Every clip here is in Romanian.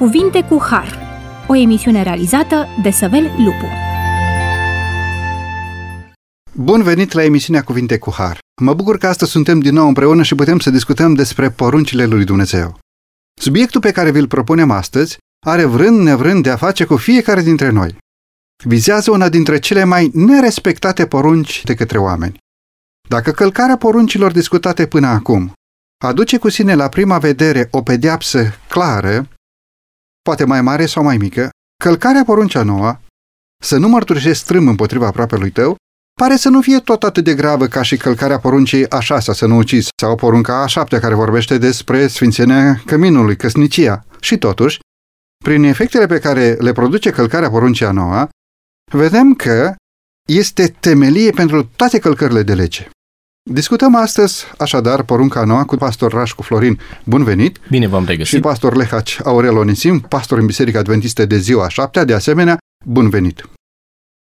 Cuvinte cu Har, o emisiune realizată de Săvel Lupu. Bun venit la emisiunea Cuvinte cu Har. Mă bucur că astăzi suntem din nou împreună și putem să discutăm despre poruncile lui Dumnezeu. Subiectul pe care vi-l propunem astăzi are vrând nevrând de a face cu fiecare dintre noi. Vizează una dintre cele mai nerespectate porunci de către oameni. Dacă călcarea poruncilor discutate până acum aduce cu sine la prima vedere o pedeapsă clară, poate mai mare sau mai mică, călcarea poruncea nouă, să nu mărturisești strâm împotriva aproapelui tău, pare să nu fie tot atât de gravă ca și călcarea poruncii a șasea să nu ucizi sau porunca a șaptea care vorbește despre sfințenia căminului, căsnicia. Și totuși, prin efectele pe care le produce călcarea poruncii a noua, vedem că este temelie pentru toate călcările de lege. Discutăm astăzi, așadar, porunca noua cu pastor Rașcu Florin. Bun venit! Bine v-am regăsit! Și pastor Lehaci Aurel Onisim, pastor în Biserica Adventiste de ziua șaptea, de asemenea, bun venit!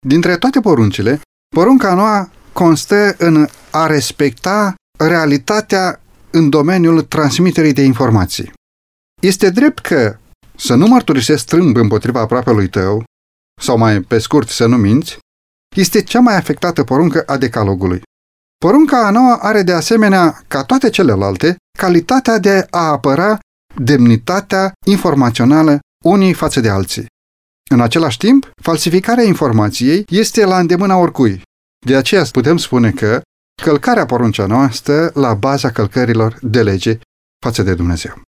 Dintre toate poruncile, porunca noua constă în a respecta realitatea în domeniul transmiterii de informații. Este drept că să nu mărturisesc strâmb împotriva aproapelui tău, sau mai pe scurt să nu minți, este cea mai afectată poruncă a decalogului. Porunca a noua are de asemenea, ca toate celelalte, calitatea de a apăra demnitatea informațională unii față de alții. În același timp, falsificarea informației este la îndemâna oricui. De aceea putem spune că călcarea poruncea noastră la baza călcărilor de lege față de Dumnezeu.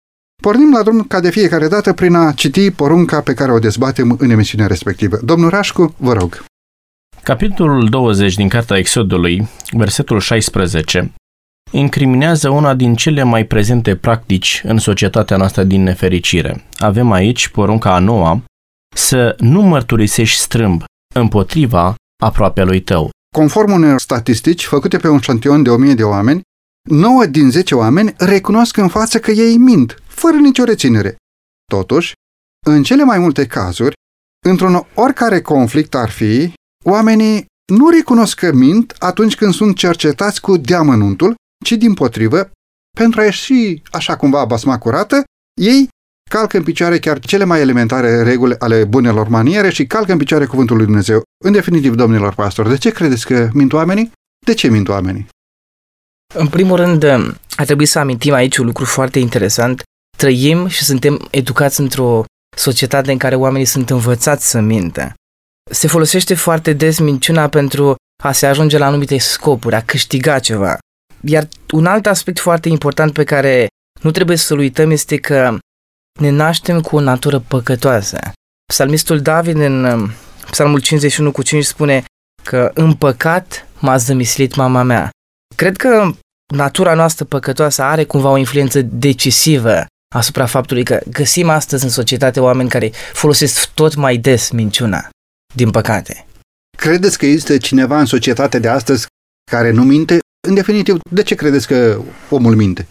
Pornim la drum ca de fiecare dată prin a citi porunca pe care o dezbatem în emisiunea respectivă. Domnul Rașcu, vă rog. Capitolul 20 din Carta Exodului, versetul 16, incriminează una din cele mai prezente practici în societatea noastră din nefericire. Avem aici porunca a noua, să nu mărturisești strâmb împotriva aproape lui tău. Conform unor statistici făcute pe un șantion de 1000 de oameni, 9 din 10 oameni recunosc în față că ei mint, fără nicio reținere. Totuși, în cele mai multe cazuri, într-un oricare conflict ar fi, Oamenii nu recunosc că mint atunci când sunt cercetați cu deamănuntul, ci din potrivă, pentru a ieși așa cumva basma curată, ei calcă în picioare chiar cele mai elementare reguli ale bunelor maniere și calcă în picioare cuvântul lui Dumnezeu. În definitiv, domnilor pastori, de ce credeți că mint oamenii? De ce mint oamenii? În primul rând, ar trebui să amintim aici un lucru foarte interesant. Trăim și suntem educați într-o societate în care oamenii sunt învățați să mintă se folosește foarte des minciuna pentru a se ajunge la anumite scopuri, a câștiga ceva. Iar un alt aspect foarte important pe care nu trebuie să-l uităm este că ne naștem cu o natură păcătoasă. Psalmistul David în um, Psalmul 51 cu 5 spune că în păcat m-a zămislit mama mea. Cred că natura noastră păcătoasă are cumva o influență decisivă asupra faptului că găsim astăzi în societate oameni care folosesc tot mai des minciuna din păcate. Credeți că există cineva în societatea de astăzi care nu minte? În definitiv, de ce credeți că omul minte?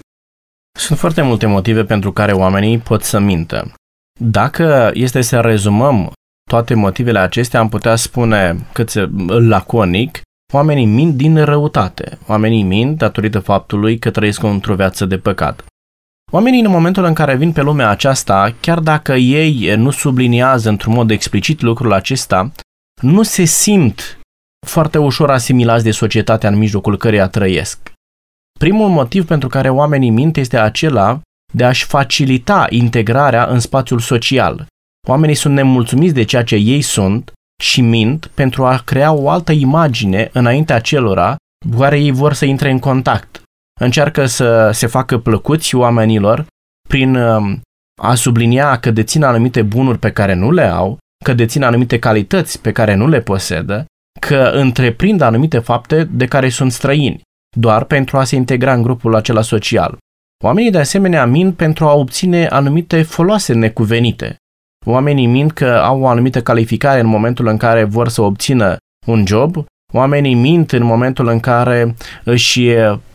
Sunt foarte multe motive pentru care oamenii pot să mintă. Dacă este să rezumăm toate motivele acestea, am putea spune cât laconic, oamenii mint din răutate. Oamenii mint datorită faptului că trăiesc într-o viață de păcat. Oamenii în momentul în care vin pe lumea aceasta, chiar dacă ei nu subliniază într-un mod explicit lucrul acesta, nu se simt foarte ușor asimilați de societatea în mijlocul căreia trăiesc. Primul motiv pentru care oamenii mint este acela de a-și facilita integrarea în spațiul social. Oamenii sunt nemulțumiți de ceea ce ei sunt și mint pentru a crea o altă imagine înaintea celora cu care ei vor să intre în contact încearcă să se facă plăcuți oamenilor prin um, a sublinia că dețin anumite bunuri pe care nu le au, că dețin anumite calități pe care nu le posedă, că întreprind anumite fapte de care sunt străini, doar pentru a se integra în grupul acela social. Oamenii de asemenea mint pentru a obține anumite foloase necuvenite. Oamenii mint că au o anumită calificare în momentul în care vor să obțină un job, oamenii mint în momentul în care își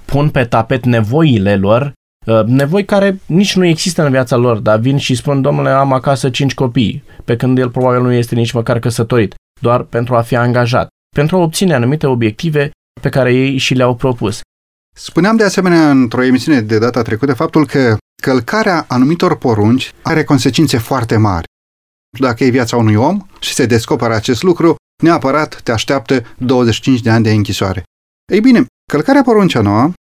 pun pe tapet nevoile lor, uh, nevoi care nici nu există în viața lor, dar vin și spun, domnule, am acasă cinci copii, pe când el probabil nu este nici măcar căsătorit, doar pentru a fi angajat, pentru a obține anumite obiective pe care ei și le-au propus. Spuneam de asemenea într-o emisiune de data trecută faptul că călcarea anumitor porunci are consecințe foarte mari. Dacă e viața unui om și se descoperă acest lucru, neapărat te așteaptă 25 de ani de închisoare. Ei bine, călcarea poruncea nouă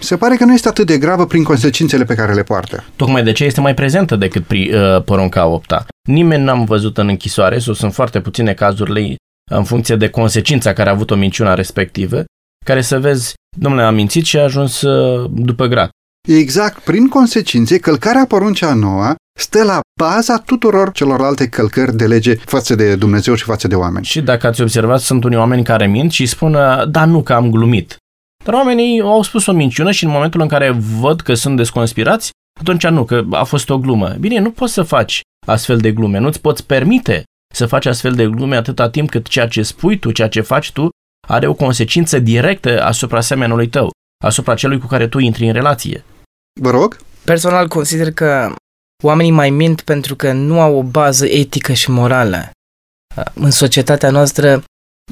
se pare că nu este atât de gravă prin consecințele pe care le poartă. Tocmai de ce este mai prezentă decât pri, uh, porunca 8 Nimeni n-am văzut în închisoare, sau sunt foarte puține cazurile în funcție de consecința care a avut o minciuna respectivă, care să vezi, domnule, a mințit și a ajuns uh, după grad. Exact, prin consecințe, călcarea poruncea nouă stă la baza tuturor celorlalte călcări de lege față de Dumnezeu și față de oameni. Și dacă ați observat, sunt unii oameni care mint și spun, da, nu, că am glumit. Dar oamenii au spus o minciună și în momentul în care văd că sunt desconspirați, atunci nu, că a fost o glumă. Bine, nu poți să faci astfel de glume, nu-ți poți permite să faci astfel de glume atâta timp cât ceea ce spui tu, ceea ce faci tu, are o consecință directă asupra semenului tău, asupra celui cu care tu intri în relație. Vă rog? Personal consider că oamenii mai mint pentru că nu au o bază etică și morală. În societatea noastră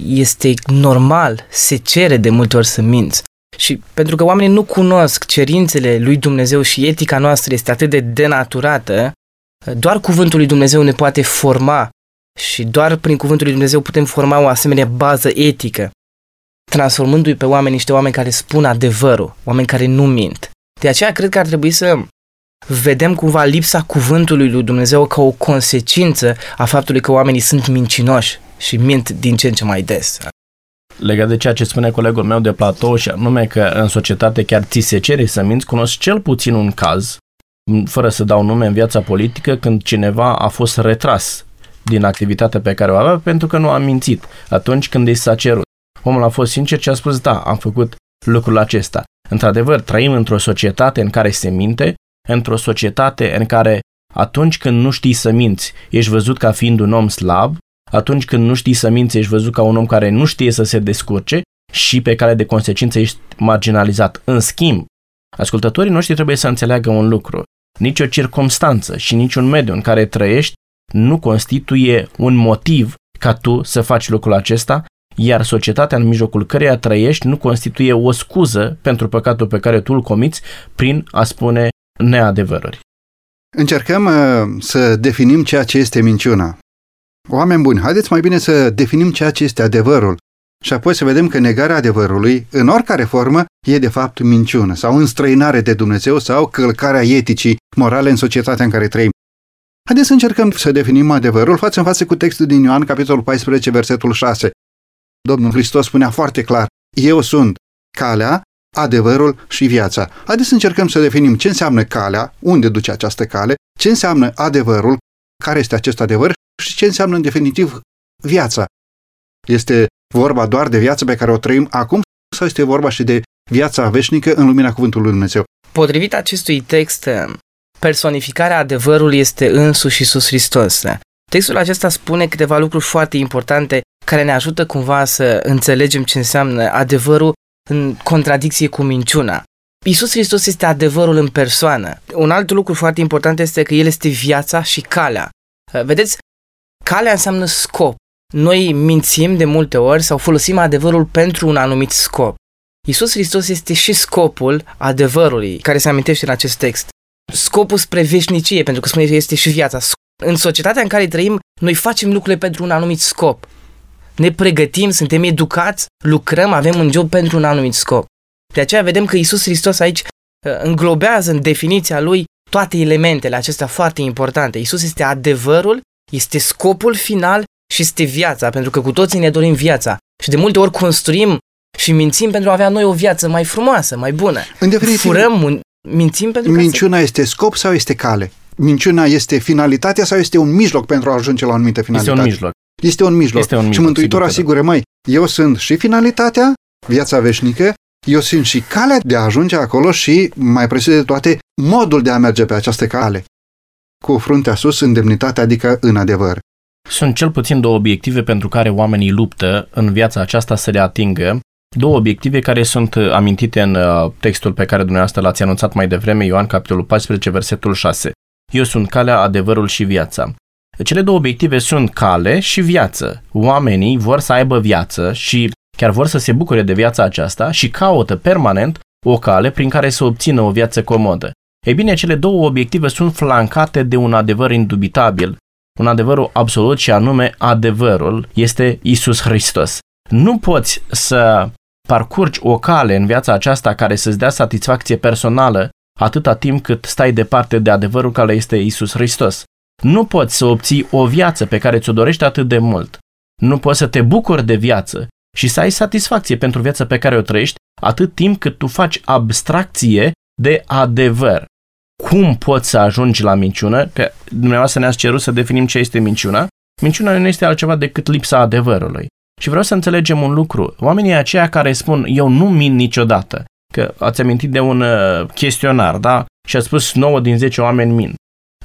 este normal, se cere de multe ori să minți. Și pentru că oamenii nu cunosc cerințele lui Dumnezeu și etica noastră este atât de denaturată, doar cuvântul lui Dumnezeu ne poate forma și doar prin cuvântul lui Dumnezeu putem forma o asemenea bază etică, transformându-i pe oameni niște oameni care spun adevărul, oameni care nu mint. De aceea cred că ar trebui să vedem cumva lipsa cuvântului lui Dumnezeu ca o consecință a faptului că oamenii sunt mincinoși și mint din ce în ce mai des. Legat de ceea ce spune colegul meu de platou și anume că în societate chiar ți se cere să minți, cunosc cel puțin un caz, fără să dau nume în viața politică, când cineva a fost retras din activitatea pe care o avea pentru că nu a mințit atunci când i s-a cerut. Omul a fost sincer și a spus, da, am făcut lucrul acesta. Într-adevăr, trăim într-o societate în care se minte, într-o societate în care atunci când nu știi să minți, ești văzut ca fiind un om slab, atunci când nu știi să minți, ești văzut ca un om care nu știe să se descurce și pe care de consecință ești marginalizat. În schimb, ascultătorii noștri trebuie să înțeleagă un lucru. Nici o circumstanță și niciun mediu în care trăiești nu constituie un motiv ca tu să faci lucrul acesta, iar societatea în mijlocul căreia trăiești nu constituie o scuză pentru păcatul pe care tu îl comiți prin a spune neadevăruri. Încercăm uh, să definim ceea ce este minciuna. Oameni buni, haideți mai bine să definim ceea ce este adevărul și apoi să vedem că negarea adevărului, în oricare formă, e de fapt minciună sau înstrăinare de Dumnezeu sau călcarea eticii morale în societatea în care trăim. Haideți să încercăm să definim adevărul față în față cu textul din Ioan, capitolul 14, versetul 6. Domnul Hristos spunea foarte clar, eu sunt calea, adevărul și viața. Haideți să încercăm să definim ce înseamnă calea, unde duce această cale, ce înseamnă adevărul, care este acest adevăr și ce înseamnă în definitiv viața. Este vorba doar de viața pe care o trăim acum sau este vorba și de viața veșnică în lumina Cuvântului Lui Dumnezeu? Potrivit acestui text, personificarea adevărului este însuși Iisus Hristos. Textul acesta spune câteva lucruri foarte importante care ne ajută cumva să înțelegem ce înseamnă adevărul în contradicție cu minciuna. Iisus Hristos este adevărul în persoană. Un alt lucru foarte important este că El este viața și calea. Vedeți, calea înseamnă scop. Noi mințim de multe ori sau folosim adevărul pentru un anumit scop. Iisus Hristos este și scopul adevărului care se amintește în acest text. Scopul spre veșnicie, pentru că spune că este și viața. În societatea în care trăim, noi facem lucrurile pentru un anumit scop. Ne pregătim, suntem educați, lucrăm, avem un job pentru un anumit scop. De aceea vedem că Iisus Hristos aici uh, înglobează în definiția lui toate elementele acestea foarte importante. Iisus este adevărul, este scopul final și este viața, pentru că cu toții ne dorim viața. Și de multe ori construim și mințim pentru a avea noi o viață mai frumoasă, mai bună. În definitiv, Furăm, mințim pentru Minciuna să... este scop sau este cale? Minciuna este finalitatea sau este un mijloc pentru a ajunge la o anumită finalitate? Este un mijloc. Este un mijloc. Este un mijloc și Mântuitorul da. asigură, mai, eu sunt și finalitatea, viața veșnică, eu sunt și calea de a ajunge acolo și, mai precis de toate, modul de a merge pe această cale. Cu fruntea sus, în demnitate, adică în adevăr. Sunt cel puțin două obiective pentru care oamenii luptă în viața aceasta să le atingă. Două obiective care sunt amintite în uh, textul pe care dumneavoastră l-ați anunțat mai devreme, Ioan capitolul 14, versetul 6. Eu sunt calea, adevărul și viața. Cele două obiective sunt cale și viață. Oamenii vor să aibă viață și chiar vor să se bucure de viața aceasta și caută permanent o cale prin care să obțină o viață comodă. Ei bine, cele două obiective sunt flancate de un adevăr indubitabil, un adevăr absolut și anume adevărul este Isus Hristos. Nu poți să parcurgi o cale în viața aceasta care să-ți dea satisfacție personală atâta timp cât stai departe de adevărul care este Isus Hristos. Nu poți să obții o viață pe care ți-o dorești atât de mult. Nu poți să te bucuri de viață și să ai satisfacție pentru viața pe care o trăiești atât timp cât tu faci abstracție de adevăr. Cum poți să ajungi la minciună? Că dumneavoastră ne-ați cerut să definim ce este minciuna. Minciuna nu este altceva decât lipsa adevărului. Și vreau să înțelegem un lucru. Oamenii aceia care spun eu nu mint niciodată, că ați amintit de un uh, chestionar, da? Și a spus 9 din 10 oameni mint.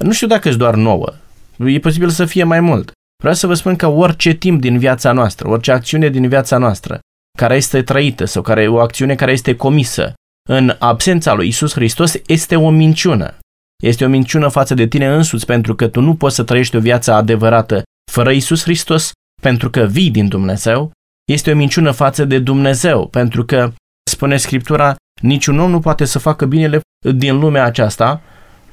Nu știu dacă sunt doar 9. E posibil să fie mai mult. Vreau să vă spun că orice timp din viața noastră, orice acțiune din viața noastră, care este trăită sau care o acțiune care este comisă în absența lui Isus Hristos, este o minciună. Este o minciună față de tine însuți pentru că tu nu poți să trăiești o viață adevărată fără Isus Hristos, pentru că vii din Dumnezeu. Este o minciună față de Dumnezeu, pentru că, spune Scriptura, niciun om nu poate să facă binele din lumea aceasta.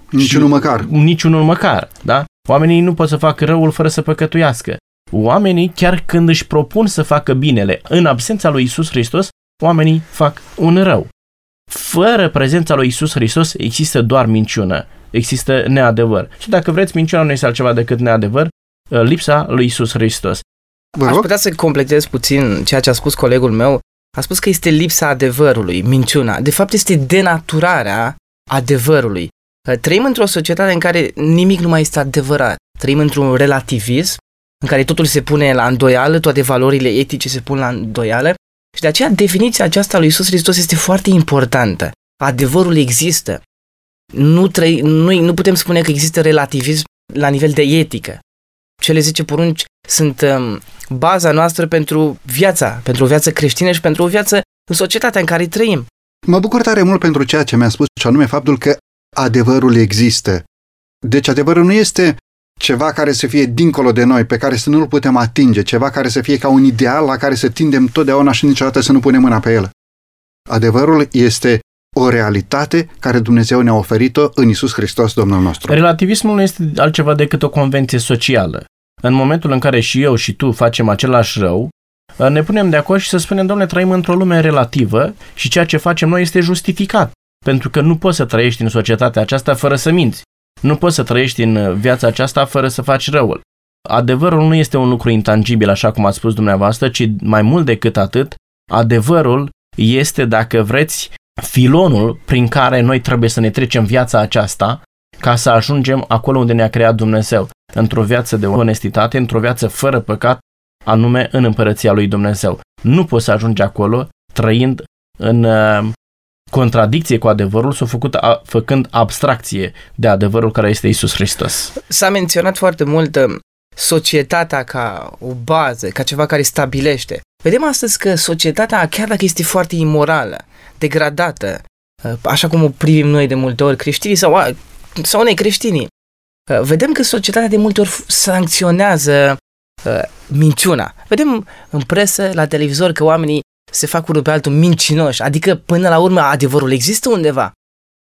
Niciunul măcar. Niciunul măcar, da? Oamenii nu pot să facă răul fără să păcătuiască. Oamenii, chiar când își propun să facă binele în absența lui Isus Hristos, oamenii fac un rău. Fără prezența lui Isus Hristos există doar minciună, există neadevăr. Și dacă vreți, minciuna nu este altceva decât neadevăr, uh, lipsa lui Isus Hristos. Aș putea să completez puțin ceea ce a spus colegul meu. A spus că este lipsa adevărului, minciuna. De fapt, este denaturarea adevărului. Uh, trăim într-o societate în care nimic nu mai este adevărat. Trăim într-un relativism în care totul se pune la îndoială, toate valorile etice se pun la îndoială și de aceea definiția aceasta lui Isus Hristos este foarte importantă. Adevărul există. Nu, trăi, nu, nu putem spune că există relativism la nivel de etică. Cele 10 porunci sunt um, baza noastră pentru viața, pentru o viață creștină și pentru o viață în societatea în care trăim. Mă bucur tare mult pentru ceea ce mi-a spus, și anume faptul că adevărul există. Deci adevărul nu este ceva care să fie dincolo de noi, pe care să nu-l putem atinge, ceva care să fie ca un ideal la care să tindem totdeauna și niciodată să nu punem mâna pe el. Adevărul este o realitate care Dumnezeu ne-a oferit-o în Isus Hristos, Domnul nostru. Relativismul nu este altceva decât o convenție socială. În momentul în care și eu și tu facem același rău, ne punem de acord și să spunem, domnule, trăim într-o lume relativă și ceea ce facem noi este justificat. Pentru că nu poți să trăiești în societatea aceasta fără să minți. Nu poți să trăiești în viața aceasta fără să faci răul. Adevărul nu este un lucru intangibil, așa cum ați spus dumneavoastră, ci mai mult decât atât, adevărul este, dacă vreți, filonul prin care noi trebuie să ne trecem viața aceasta ca să ajungem acolo unde ne-a creat Dumnezeu, într-o viață de onestitate, într-o viață fără păcat, anume în împărăția lui Dumnezeu. Nu poți să ajungi acolo trăind în uh, contradicție cu adevărul, s-a făcut a, făcând abstracție de adevărul care este Isus Hristos. S-a menționat foarte mult uh, societatea ca o bază, ca ceva care stabilește. Vedem astăzi că societatea, chiar dacă este foarte imorală, degradată, uh, așa cum o privim noi de multe ori creștinii sau, sau necreștinii, uh, vedem că societatea de multe ori sancționează minciuna. Vedem în presă, la televizor, că oamenii se fac unul pe altul mincinoși, adică până la urmă adevărul există undeva.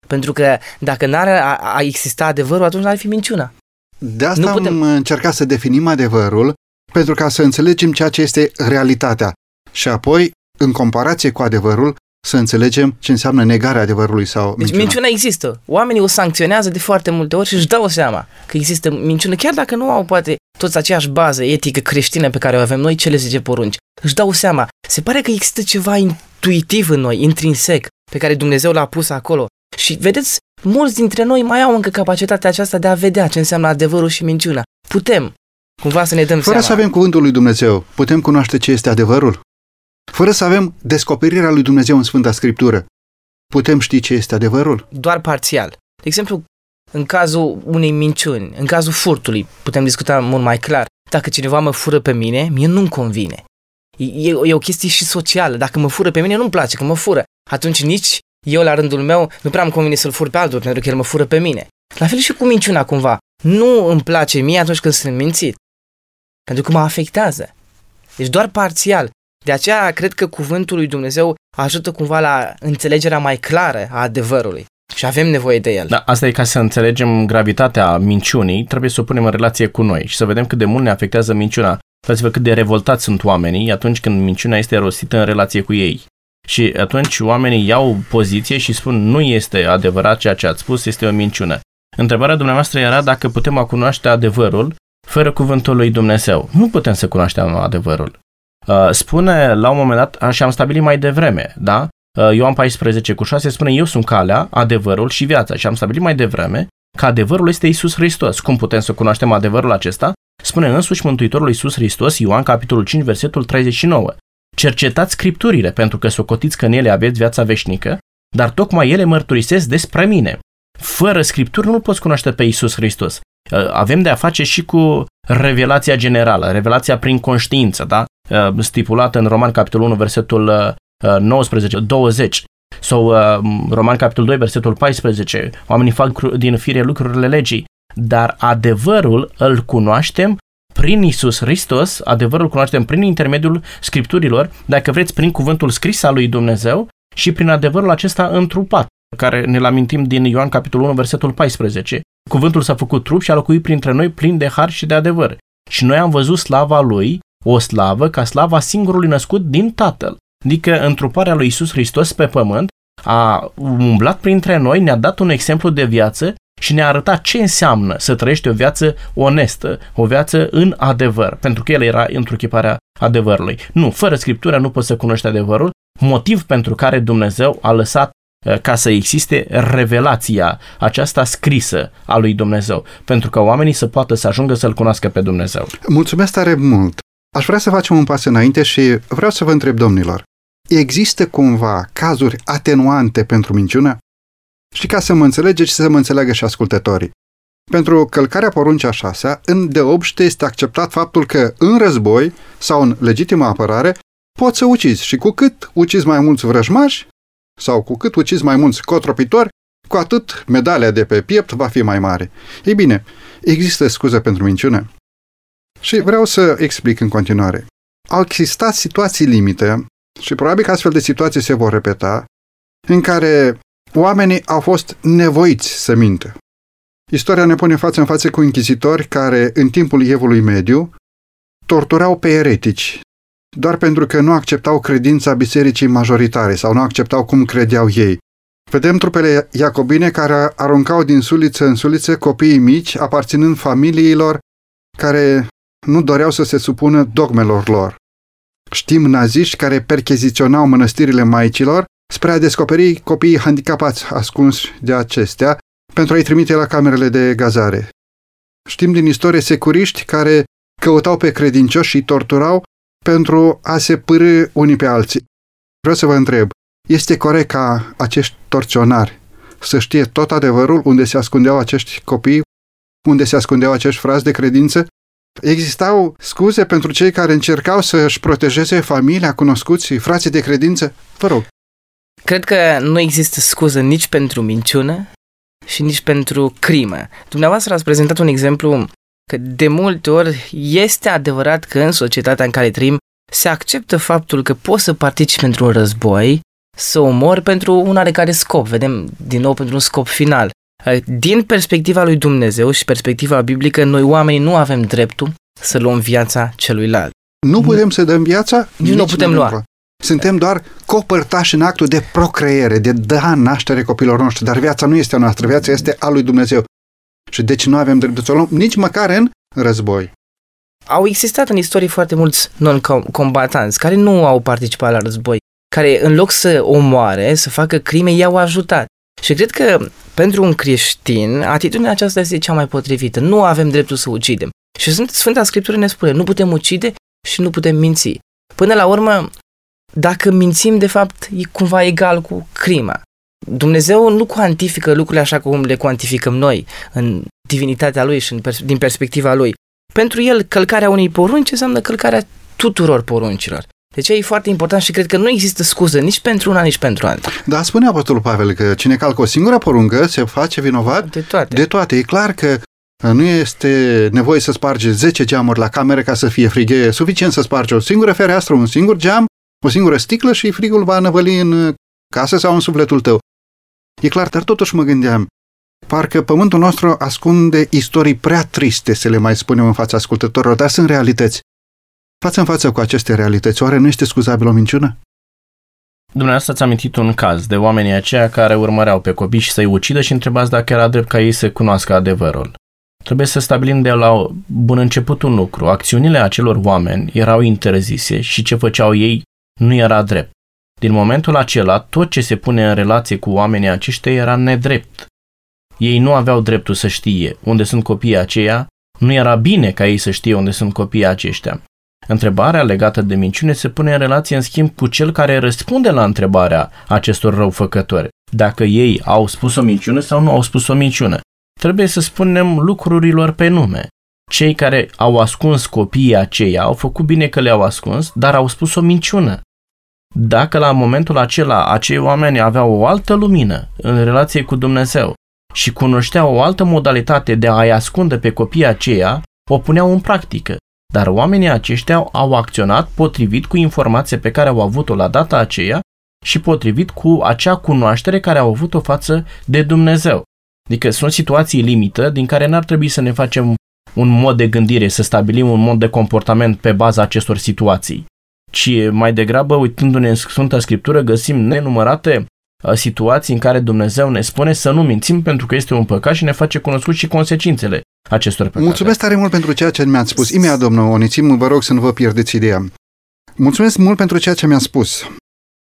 Pentru că dacă n-ar a, a exista adevărul, atunci n-ar fi minciuna. De asta nu putem... am încercat să definim adevărul, pentru ca să înțelegem ceea ce este realitatea. Și apoi, în comparație cu adevărul, să înțelegem ce înseamnă negarea adevărului sau deci minciuna. Deci minciuna există. Oamenii o sancționează de foarte multe ori și își dau seama că există minciună, chiar dacă nu au poate toți aceeași bază etică creștină pe care o avem noi, cele 10 porunci. Își dau seama. Se pare că există ceva intuitiv în noi, intrinsec, pe care Dumnezeu l-a pus acolo. Și vedeți, mulți dintre noi mai au încă capacitatea aceasta de a vedea ce înseamnă adevărul și minciuna. Putem, cumva să ne dăm Fără seama. să avem cuvântul lui Dumnezeu, putem cunoaște ce este adevărul? Fără să avem descoperirea lui Dumnezeu în Sfânta Scriptură, putem ști ce este adevărul? Doar parțial. De exemplu, în cazul unei minciuni, în cazul furtului, putem discuta mult mai clar. Dacă cineva mă fură pe mine, mie nu-mi convine. E, e o chestie și socială. Dacă mă fură pe mine, nu-mi place că mă fură. Atunci nici eu, la rândul meu, nu prea îmi convine să-l fur pe altul, pentru că el mă fură pe mine. La fel și cu minciuna, cumva. Nu îmi place mie atunci când sunt mințit. Pentru că mă afectează. Deci doar parțial. De aceea cred că cuvântul lui Dumnezeu ajută cumva la înțelegerea mai clară a adevărului. Și avem nevoie de el. Da, asta e ca să înțelegem gravitatea minciunii, trebuie să o punem în relație cu noi și să vedem cât de mult ne afectează minciuna. Uitați-vă cât de revoltați sunt oamenii atunci când minciuna este rostită în relație cu ei. Și atunci oamenii iau poziție și spun nu este adevărat ceea ce ați spus, este o minciună. Întrebarea dumneavoastră era dacă putem a cunoaște adevărul fără cuvântul lui Dumnezeu. Nu putem să cunoaștem adevărul. Uh, spune la un moment dat, și am stabilit mai devreme, da? Uh, Ioan 14 cu 6 spune, eu sunt calea, adevărul și viața. Și am stabilit mai devreme că adevărul este Isus Hristos. Cum putem să cunoaștem adevărul acesta? Spune însuși Mântuitorul Isus Hristos, Ioan capitolul 5, versetul 39. Cercetați scripturile, pentru că socotiți că în ele aveți viața veșnică, dar tocmai ele mărturisesc despre mine. Fără scripturi nu poți cunoaște pe Isus Hristos. Uh, avem de a face și cu revelația generală, revelația prin conștiință, da? Uh, stipulată în Roman capitolul 1, versetul 19, uh, 20 sau Roman capitolul 2, versetul 14. Oamenii fac din fire lucrurile legii, dar adevărul îl cunoaștem prin Isus Hristos, adevărul cunoaștem prin intermediul scripturilor, dacă vreți prin cuvântul scris al lui Dumnezeu și prin adevărul acesta întrupat, care ne-l amintim din Ioan capitolul 1, versetul 14. Cuvântul s-a făcut trup și a locuit printre noi plin de har și de adevăr. Și noi am văzut slava lui, o slavă ca slava singurului născut din Tatăl. Adică întruparea lui Isus Hristos pe pământ a umblat printre noi, ne-a dat un exemplu de viață și ne-a arătat ce înseamnă să trăiești o viață onestă, o viață în adevăr, pentru că el era întruchiparea adevărului. Nu, fără Scriptura nu poți să cunoști adevărul, motiv pentru care Dumnezeu a lăsat eh, ca să existe revelația aceasta scrisă a lui Dumnezeu, pentru că oamenii să poată să ajungă să-L cunoască pe Dumnezeu. Mulțumesc tare mult! Aș vrea să facem un pas înainte și vreau să vă întreb, domnilor, există cumva cazuri atenuante pentru minciună? Și ca să mă înțelegeți și să mă înțeleagă și ascultătorii. Pentru călcarea poruncii a șasea, în deobște este acceptat faptul că în război sau în legitimă apărare poți să ucizi și cu cât ucizi mai mulți vrăjmași sau cu cât ucizi mai mulți cotropitori, cu atât medalia de pe piept va fi mai mare. Ei bine, există scuze pentru minciună? Și vreau să explic în continuare. Au existat situații limite și probabil că astfel de situații se vor repeta, în care oamenii au fost nevoiți să mintă. Istoria ne pune față în față cu închizitori care, în timpul Evului Mediu, torturau pe eretici, doar pentru că nu acceptau credința bisericii majoritare sau nu acceptau cum credeau ei. Vedem trupele iacobine care aruncau din suliță în suliță copiii mici, aparținând familiilor care nu doreau să se supună dogmelor lor. Știm naziști care percheziționau mănăstirile maicilor spre a descoperi copiii handicapați ascunși de acestea pentru a-i trimite la camerele de gazare. Știm din istorie securiști care căutau pe credincioși și torturau pentru a se pârâ unii pe alții. Vreau să vă întreb, este corect ca acești torționari să știe tot adevărul unde se ascundeau acești copii, unde se ascundeau acești frați de credință? Existau scuze pentru cei care încercau să își protejeze familia, cunoscuții, frații de credință? Vă rog. Cred că nu există scuză nici pentru minciună și nici pentru crimă. Dumneavoastră ați prezentat un exemplu că de multe ori este adevărat că în societatea în care trăim se acceptă faptul că poți să participi pentru un război, să omori pentru un oarecare scop, vedem din nou pentru un scop final. Din perspectiva lui Dumnezeu și perspectiva biblică, noi oamenii nu avem dreptul să luăm viața celuilalt. Nu putem să dăm viața? Nici nu putem lua. Suntem doar copărtași în actul de procreere, de da naștere copilor noștri, dar viața nu este a noastră, viața este a lui Dumnezeu. Și deci nu avem dreptul să o luăm nici măcar în război. Au existat în istorie foarte mulți non-combatanți care nu au participat la război, care în loc să omoare, să facă crime, i-au ajutat. Și cred că pentru un creștin, atitudinea aceasta este cea mai potrivită. Nu avem dreptul să ucidem. Și Sfânta Scriptură ne spune, nu putem ucide și nu putem minți. Până la urmă, dacă mințim, de fapt, e cumva egal cu crima. Dumnezeu nu cuantifică lucrurile așa cum le cuantificăm noi, în divinitatea Lui și în pers- din perspectiva Lui. Pentru El, călcarea unei porunci înseamnă călcarea tuturor poruncilor. Deci e foarte important și cred că nu există scuză nici pentru una, nici pentru alta. Da, spune Apostolul Pavel că cine calcă o singură poruncă se face vinovat de toate. De toate. E clar că nu este nevoie să sparge 10 geamuri la cameră ca să fie frig. E suficient să spargi o singură fereastră, un singur geam o singură sticlă și frigul va năvăli în casă sau în sufletul tău. E clar, dar totuși mă gândeam, parcă pământul nostru ascunde istorii prea triste să le mai spunem în fața ascultătorilor, dar sunt realități. Față în față cu aceste realități, oare nu este scuzabil o minciună? Dumneavoastră ați amintit un caz de oamenii aceia care urmăreau pe copii și să-i ucidă și întrebați dacă era drept ca ei să cunoască adevărul. Trebuie să stabilim de la bun început un lucru. Acțiunile acelor oameni erau interzise și ce făceau ei nu era drept. Din momentul acela, tot ce se pune în relație cu oamenii aceștia era nedrept. Ei nu aveau dreptul să știe unde sunt copiii aceia, nu era bine ca ei să știe unde sunt copiii aceștia. Întrebarea legată de minciune se pune în relație în schimb cu cel care răspunde la întrebarea acestor răufăcători. Dacă ei au spus o minciună sau nu au spus o minciună. Trebuie să spunem lucrurilor pe nume. Cei care au ascuns copiii aceia au făcut bine că le-au ascuns, dar au spus o minciună. Dacă la momentul acela acei oameni aveau o altă lumină în relație cu Dumnezeu și cunoșteau o altă modalitate de a-i ascunde pe copiii aceia, o puneau în practică. Dar oamenii aceștia au acționat potrivit cu informația pe care au avut-o la data aceea și potrivit cu acea cunoaștere care au avut-o față de Dumnezeu. Adică sunt situații limită din care n-ar trebui să ne facem un mod de gândire, să stabilim un mod de comportament pe baza acestor situații, ci mai degrabă, uitându-ne în Sfânta Scriptură, găsim nenumărate uh, situații în care Dumnezeu ne spune să nu mințim pentru că este un păcat și ne face cunoscut și consecințele acestor păcate. Mulțumesc tare mult pentru ceea ce mi-ați spus. Imediat, domnul Onițim, vă rog să nu vă pierdeți ideea. Mulțumesc mult pentru ceea ce mi-a spus.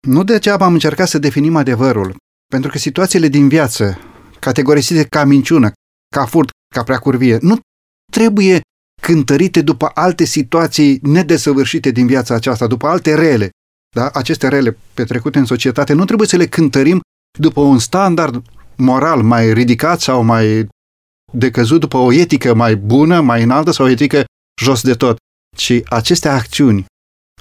Nu degeaba am încercat să definim adevărul, pentru că situațiile din viață, categorisite ca minciună, ca furt, ca preacurvie, nu trebuie cântărite după alte situații nedesăvârșite din viața aceasta, după alte rele. Da? Aceste rele petrecute în societate nu trebuie să le cântărim după un standard moral mai ridicat sau mai decăzut după o etică mai bună, mai înaltă sau o etică jos de tot, ci aceste acțiuni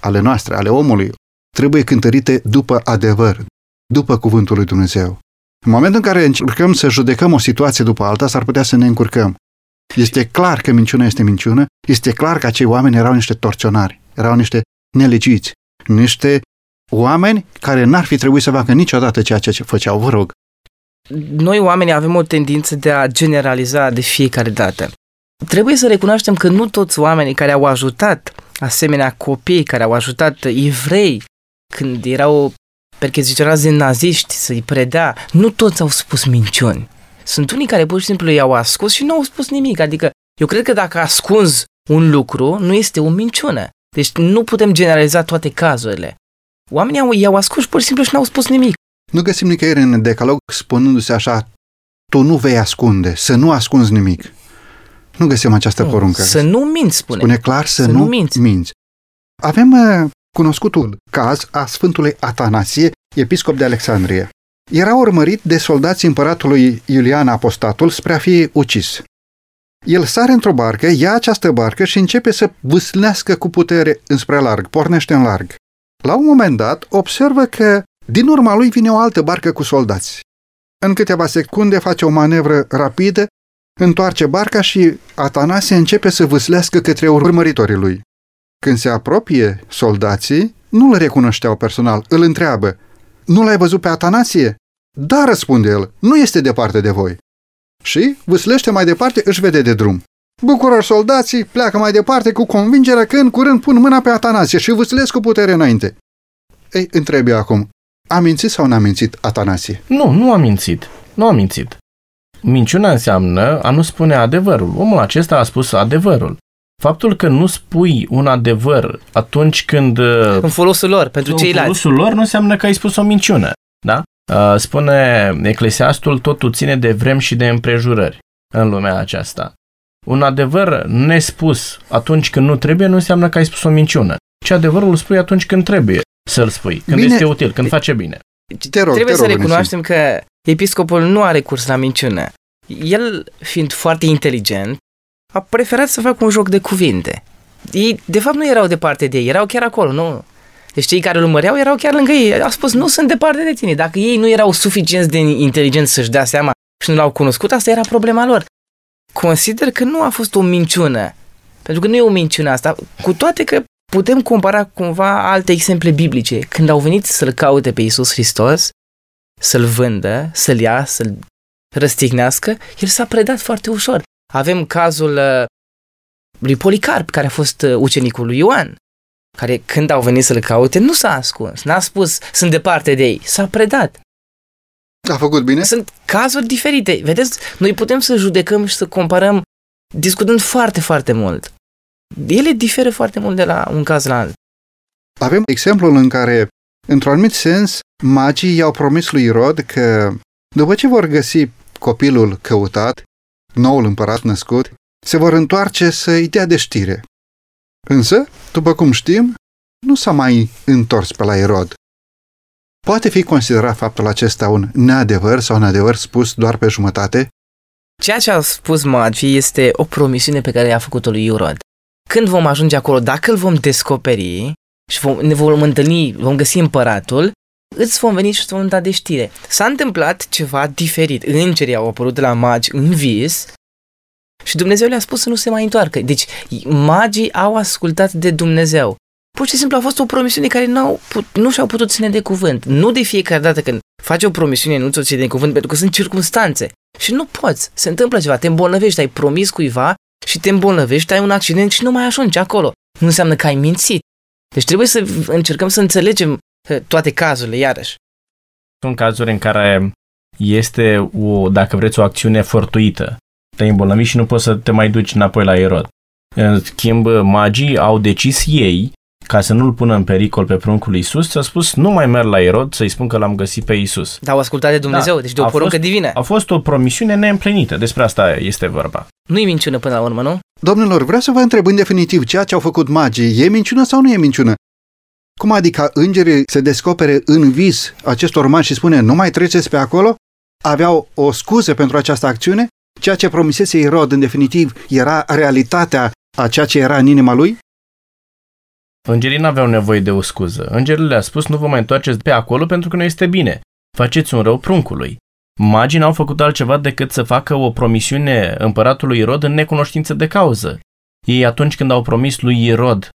ale noastre, ale omului, trebuie cântărite după adevăr, după cuvântul lui Dumnezeu. În momentul în care încercăm să judecăm o situație după alta, s-ar putea să ne încurcăm. Este clar că minciuna este minciună, este clar că acei oameni erau niște torționari, erau niște nelegiți, niște oameni care n-ar fi trebuit să facă niciodată ceea ce făceau. Vă rog. Noi oamenii avem o tendință de a generaliza de fiecare dată. Trebuie să recunoaștem că nu toți oamenii care au ajutat asemenea copii, care au ajutat evrei când erau percheziționați de naziști să-i predea, nu toți au spus minciuni. Sunt unii care pur și simplu i-au ascuns și nu au spus nimic. Adică eu cred că dacă ascunzi un lucru, nu este o minciună. Deci nu putem generaliza toate cazurile. Oamenii au, i-au ascuns pur și simplu și n-au spus nimic. Nu găsim nicăieri în decalog spunându-se așa, tu nu vei ascunde, să nu ascunzi nimic. Nu găsim această poruncă. Să nu minți, spune. Spune clar să, să nu, nu minți. minți. Avem uh, cunoscutul caz a Sfântului Atanasie, episcop de Alexandrie. Era urmărit de soldații împăratului Iulian Apostatul spre a fi ucis. El sare într-o barcă, ia această barcă și începe să vâslească cu putere înspre larg, pornește în larg. La un moment dat, observă că din urma lui vine o altă barcă cu soldați. În câteva secunde face o manevră rapidă, întoarce barca și Atanasie începe să vâslească către urmăritorii lui. Când se apropie soldații, nu îl recunoșteau personal, îl întreabă, Nu l-ai văzut pe Atanasie? Da, răspunde el, nu este departe de voi. Și vâslește mai departe, își vede de drum. Bucură soldații, pleacă mai departe cu convingerea că în curând pun mâna pe Atanasie și vâslesc cu putere înainte. Ei, întrebe acum, a mințit sau n-a mințit Atanasie? Nu, nu a mințit. Nu a mințit. Minciuna înseamnă a nu spune adevărul. Omul acesta a spus adevărul. Faptul că nu spui un adevăr atunci când... În folosul lor, pentru ceilalți. În folosul lor nu înseamnă că ai spus o minciună. Da? Uh, spune Eclesiastul, totul ține de vrem și de împrejurări în lumea aceasta. Un adevăr nespus atunci când nu trebuie nu înseamnă că ai spus o minciună, ci adevărul îl spui atunci când trebuie să-l spui, când bine. este util, când face bine. Te rog, trebuie te rog, să recunoaștem că episcopul nu are curs la minciună. El, fiind foarte inteligent, a preferat să facă un joc de cuvinte. Ei, de fapt, nu erau departe de ei, erau chiar acolo, nu? Deci cei care îl urmăreau erau chiar lângă ei. A spus, nu sunt departe de tine. Dacă ei nu erau suficient de inteligenți să-și dea seama și nu l-au cunoscut, asta era problema lor. Consider că nu a fost o minciună. Pentru că nu e o minciună asta, cu toate că putem compara cumva alte exemple biblice. Când au venit să-L caute pe Iisus Hristos, să-L vândă, să-L ia, să-L răstignească, El s-a predat foarte ușor. Avem cazul uh, lui Policarp, care a fost uh, ucenicul lui Ioan, care când au venit să-L caute, nu s-a ascuns, n-a spus, sunt departe de ei, s-a predat. A făcut bine? Sunt cazuri diferite. Vedeți, noi putem să judecăm și să comparăm discutând foarte, foarte mult. Ele diferă foarte mult de la un caz la alt. Avem exemplul în care, într-un anumit sens, magii i-au promis lui Irod că după ce vor găsi copilul căutat, noul împărat născut, se vor întoarce să-i dea de știre. Însă, după cum știm, nu s-a mai întors pe la Irod. Poate fi considerat faptul acesta un neadevăr sau un adevăr spus doar pe jumătate? Ceea ce a spus magii este o promisiune pe care i-a făcut-o lui Irod. Când vom ajunge acolo, dacă îl vom descoperi și vom, ne vom întâlni, vom găsi împăratul, îți vom veni și îți vom da de știre. S-a întâmplat ceva diferit. Îngerii au apărut la magi în vis și Dumnezeu le-a spus să nu se mai întoarcă. Deci magii au ascultat de Dumnezeu. Pur și simplu a fost o promisiune care n-au put, nu și-au putut ține de cuvânt. Nu de fiecare dată când faci o promisiune nu ți-o ții de cuvânt, pentru că sunt circunstanțe. Și nu poți. Se întâmplă ceva, te îmbolnăvești, ai promis cuiva și te îmbolnăvești, ai un accident și nu mai ajungi acolo. Nu înseamnă că ai mințit. Deci trebuie să încercăm să înțelegem uh, toate cazurile, iarăși. Sunt cazuri în care este, o, dacă vreți, o acțiune fortuită. Te-ai îmbolnăvit și nu poți să te mai duci înapoi la Erod. În schimb, magii au decis ei ca să nu-l pună în pericol pe pruncul lui Isus, ți-a spus nu mai merg la Erod să-i spun că l-am găsit pe Isus. Dar au ascultat de Dumnezeu, da. deci de o a poruncă fost, divină. A fost o promisiune neîmplinită, despre asta este vorba. Nu e minciună până la urmă, nu? Domnilor, vreau să vă întreb în definitiv, ceea ce au făcut magii, e minciună sau nu e minciună? Cum adică îngerii se descopere în vis acestor magi și spune nu mai treceți pe acolo? Aveau o scuză pentru această acțiune? Ceea ce promisese Irod, în definitiv, era realitatea a ceea ce era în inima lui? Îngerii nu aveau nevoie de o scuză. Îngerul le-a spus nu vă mai întoarceți pe acolo pentru că nu este bine. Faceți un rău pruncului. Magii n-au făcut altceva decât să facă o promisiune împăratului Irod în necunoștință de cauză. Ei atunci când au promis lui Irod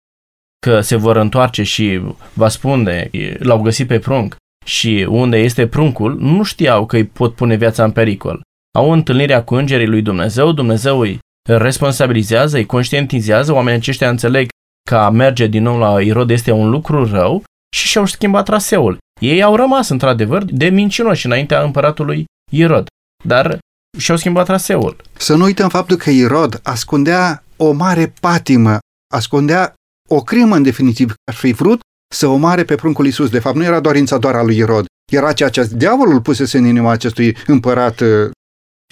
că se vor întoarce și va spune, l-au găsit pe prunc și unde este pruncul, nu știau că îi pot pune viața în pericol. Au întâlnirea cu îngerii lui Dumnezeu, Dumnezeu îi responsabilizează, îi conștientizează, oamenii aceștia înțeleg că a merge din nou la Irod este un lucru rău și și-au schimbat traseul. Ei au rămas, într-adevăr, de mincinoși înaintea împăratului Irod, dar și-au schimbat traseul. Să nu uităm faptul că Irod ascundea o mare patimă, ascundea o crimă în definitiv, aș fi vrut să omoare pe pruncul Iisus. De fapt, nu era dorința doar a lui Irod, era ceea ce diavolul pusese în inima acestui împărat uh,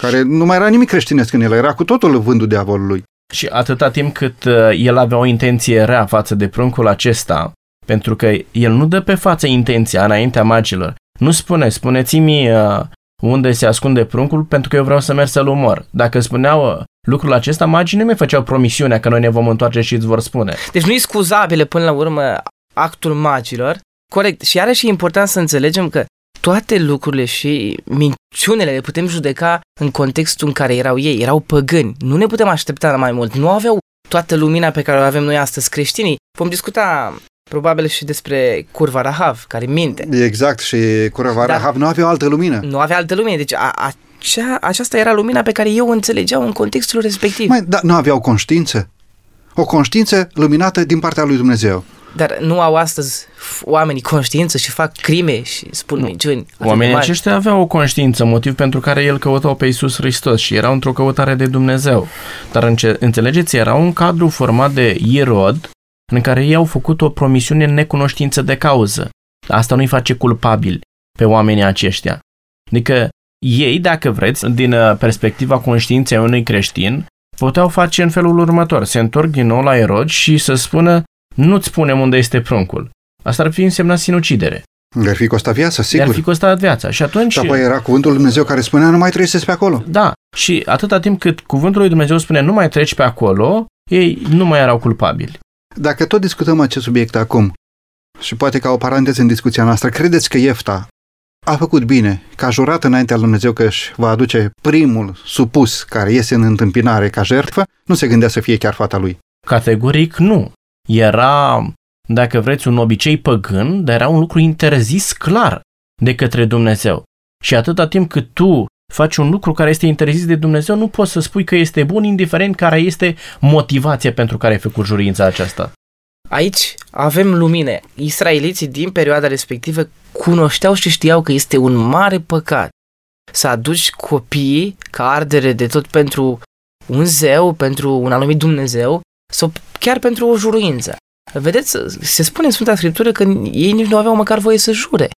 care nu mai era nimic creștinesc în el, era cu totul vândul diavolului. Și atâta timp cât uh, el avea o intenție rea față de pruncul acesta, pentru că el nu dă pe față intenția înaintea magilor. Nu spune, spuneți-mi uh, unde se ascunde pruncul pentru că eu vreau să merg să-l umor. Dacă spuneau uh, lucrul acesta, magii nu mi făceau promisiunea că noi ne vom întoarce și îți vor spune. Deci nu e scuzabile până la urmă actul magilor. Corect. Și iarăși e important să înțelegem că toate lucrurile și minciunile le putem judeca în contextul în care erau ei. Erau păgâni. Nu ne putem aștepta la mai mult. Nu aveau toată lumina pe care o avem noi astăzi creștinii. Vom discuta probabil și despre curva Rahav, care minte. Exact, și curva Dar Rahav nu avea altă lumină. Nu avea altă lumină, deci a, acea, aceasta era lumina pe care eu o înțelegeau în contextul respectiv. Mai, dar nu aveau conștiință? O conștiință luminată din partea lui Dumnezeu. Dar nu au astăzi oamenii conștiință și fac crime și spun nu. minciuni. Oamenii aceștia aveau o conștiință, motiv pentru care el căutau pe Isus Hristos și erau într-o căutare de Dumnezeu. Dar înțelegeți, era un cadru format de Ierod în care ei au făcut o promisiune în necunoștință de cauză. Asta nu-i face culpabil pe oamenii aceștia. Adică ei, dacă vreți, din uh, perspectiva conștiinței unui creștin, puteau face în felul următor. Se întorc din nou la Erod și să spună nu-ți spunem unde este pruncul. Asta ar fi însemnat sinucidere. Ar fi costat viața, sigur. Ar fi costat viața. Și atunci... Și apoi era cuvântul lui Dumnezeu care spunea nu mai treceți pe acolo. Da. Și atâta timp cât cuvântul lui Dumnezeu spune nu mai treci pe acolo, ei nu mai erau culpabili. Dacă tot discutăm acest subiect acum, și poate ca o paranteză în discuția noastră, credeți că Iefta a făcut bine, că a jurat înaintea lui Dumnezeu că își va aduce primul supus care iese în întâmpinare ca jertfă, nu se gândea să fie chiar fata lui. Categoric nu. Era, dacă vreți, un obicei păgân, dar era un lucru interzis clar de către Dumnezeu. Și atâta timp cât tu faci un lucru care este interzis de Dumnezeu, nu poți să spui că este bun, indiferent care este motivația pentru care ai făcut juruința aceasta. Aici avem lumine. Israeliții din perioada respectivă cunoșteau și știau că este un mare păcat să aduci copiii ca ardere de tot pentru un zeu, pentru un anumit Dumnezeu sau chiar pentru o juruință. Vedeți, se spune în Sfânta Scriptură că ei nici nu aveau măcar voie să jure.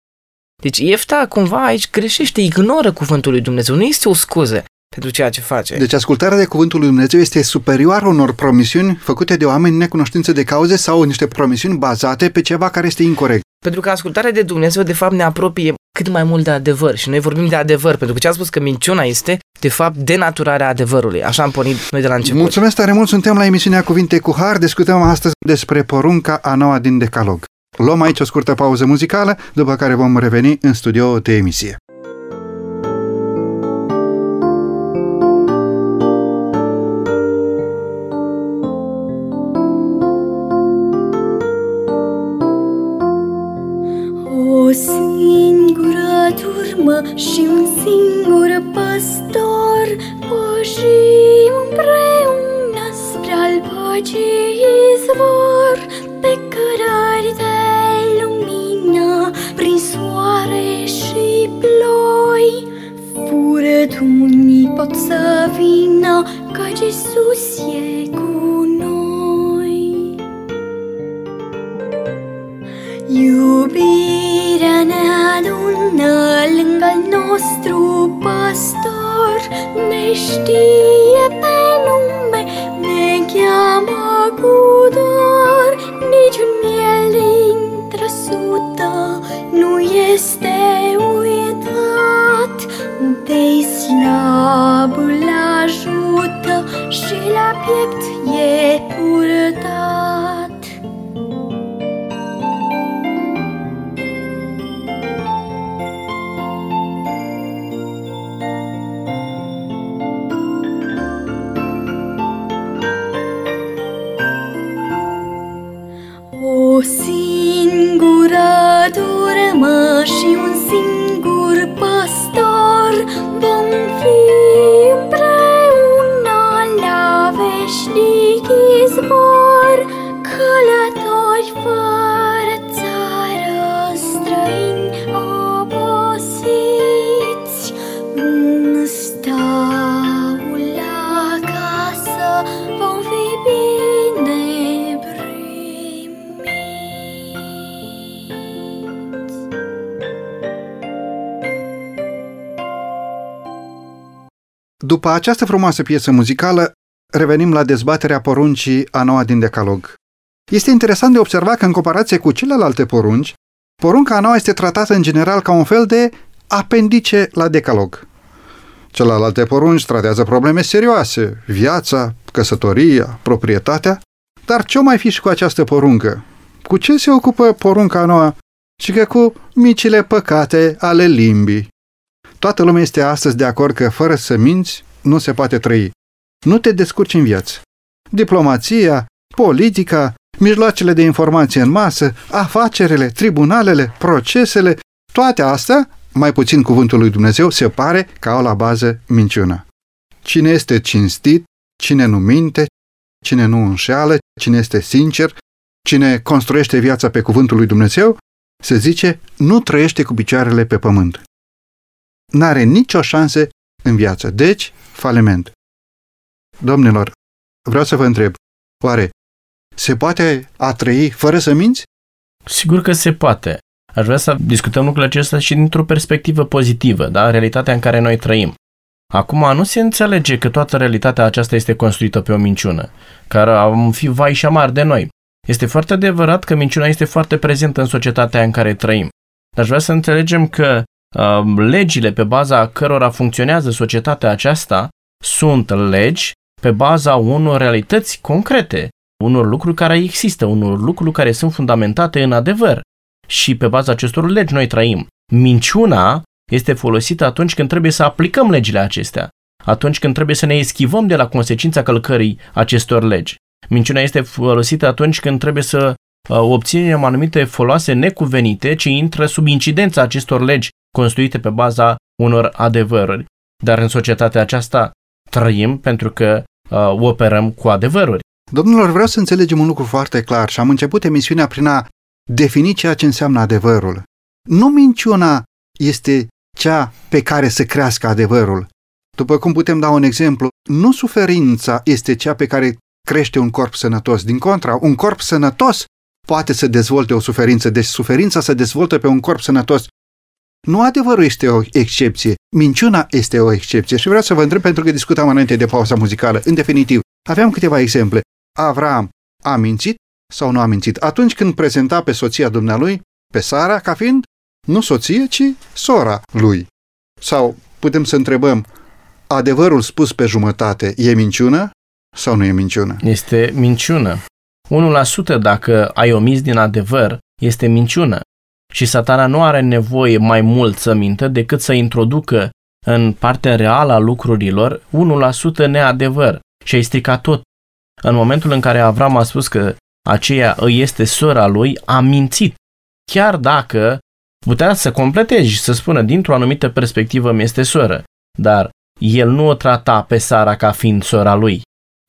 Deci Iefta cumva aici greșește, ignoră cuvântul lui Dumnezeu. Nu este o scuză pentru ceea ce face. Deci ascultarea de cuvântul lui Dumnezeu este superioară unor promisiuni făcute de oameni necunoștință de cauze sau niște promisiuni bazate pe ceva care este incorrect. Pentru că ascultarea de Dumnezeu, de fapt, ne apropie cât mai mult de adevăr. Și noi vorbim de adevăr, pentru că ce a spus că minciuna este, de fapt, denaturarea adevărului. Așa am pornit noi de la început. Mulțumesc tare mult, suntem la emisiunea Cuvinte cu Har, discutăm astăzi despre porunca a noua din Decalog. Luăm aici o scurtă pauză muzicală, după care vom reveni în studio de emisie. Singur păstor Pășim împreună spre al păcii izvor. Pe cărări de lumină, prin soare și ploi Furătunii pot să vină, căci Iisus e cu noi. Iubirea ne adună lângă al nostru păstor Ne știe pe nume, ne cheamă cu dor. Niciun miel dintre sută nu este uitat. De slab îl ajută și la piept e purtat veșnic izvor Călători fără țară, străini obosiți. În staul acasă vom fi bine primiți. După această frumoasă piesă muzicală, revenim la dezbaterea poruncii a noua din Decalog. Este interesant de observat că în comparație cu celelalte porunci, porunca a noua este tratată în general ca un fel de apendice la Decalog. Celelalte porunci tratează probleme serioase, viața, căsătoria, proprietatea, dar ce mai fi și cu această poruncă? Cu ce se ocupă porunca a noua? Și că cu micile păcate ale limbii. Toată lumea este astăzi de acord că fără să minți nu se poate trăi. Nu te descurci în viață. Diplomația, politica, mijloacele de informație în masă, afacerile, tribunalele, procesele, toate astea, mai puțin cuvântul lui Dumnezeu, se pare că au la bază minciuna. Cine este cinstit, cine nu minte, cine nu înșeală, cine este sincer, cine construiește viața pe cuvântul lui Dumnezeu, se zice, nu trăiește cu picioarele pe pământ n-are nicio șansă în viață. Deci, faliment. Domnilor, vreau să vă întreb, oare se poate a trăi fără să minți? Sigur că se poate. Aș vrea să discutăm lucrul acesta și dintr-o perspectivă pozitivă, da? realitatea în care noi trăim. Acum nu se înțelege că toată realitatea aceasta este construită pe o minciună, care am fi vai și amar de noi. Este foarte adevărat că minciuna este foarte prezentă în societatea în care trăim. Dar aș vrea să înțelegem că uh, legile pe baza cărora funcționează societatea aceasta sunt legi pe baza unor realități concrete, unor lucruri care există, unor lucruri care sunt fundamentate în adevăr. Și pe baza acestor legi noi trăim. Minciuna este folosită atunci când trebuie să aplicăm legile acestea, atunci când trebuie să ne eschivăm de la consecința călcării acestor legi. Minciuna este folosită atunci când trebuie să uh, obținem anumite foloase necuvenite ce intră sub incidența acestor legi construite pe baza unor adevăruri. Dar în societatea aceasta trăim pentru că uh, operăm cu adevăruri. Domnilor, vreau să înțelegem un lucru foarte clar și am început emisiunea prin a defini ceea ce înseamnă adevărul. Nu minciuna este cea pe care să crească adevărul. După cum putem da un exemplu, nu suferința este cea pe care crește un corp sănătos. Din contra, un corp sănătos poate să dezvolte o suferință, deci suferința se dezvoltă pe un corp sănătos. Nu adevărul este o excepție, minciuna este o excepție și vreau să vă întreb pentru că discutam înainte de pauza muzicală. În definitiv, aveam câteva exemple. Avram a mințit sau nu a mințit? Atunci când prezenta pe soția dumnealui, pe Sara, ca fiind nu soție, ci sora lui. Sau putem să întrebăm, adevărul spus pe jumătate e minciună sau nu e minciună? Este minciună. 1% dacă ai omis din adevăr este minciună. Și satana nu are nevoie mai mult să mintă decât să introducă în partea reală a lucrurilor 1% neadevăr și ai stricat tot. În momentul în care Avram a spus că aceea îi este sora lui, a mințit. Chiar dacă putea să completezi și să spună dintr-o anumită perspectivă mi este soră, dar el nu o trata pe Sara ca fiind sora lui.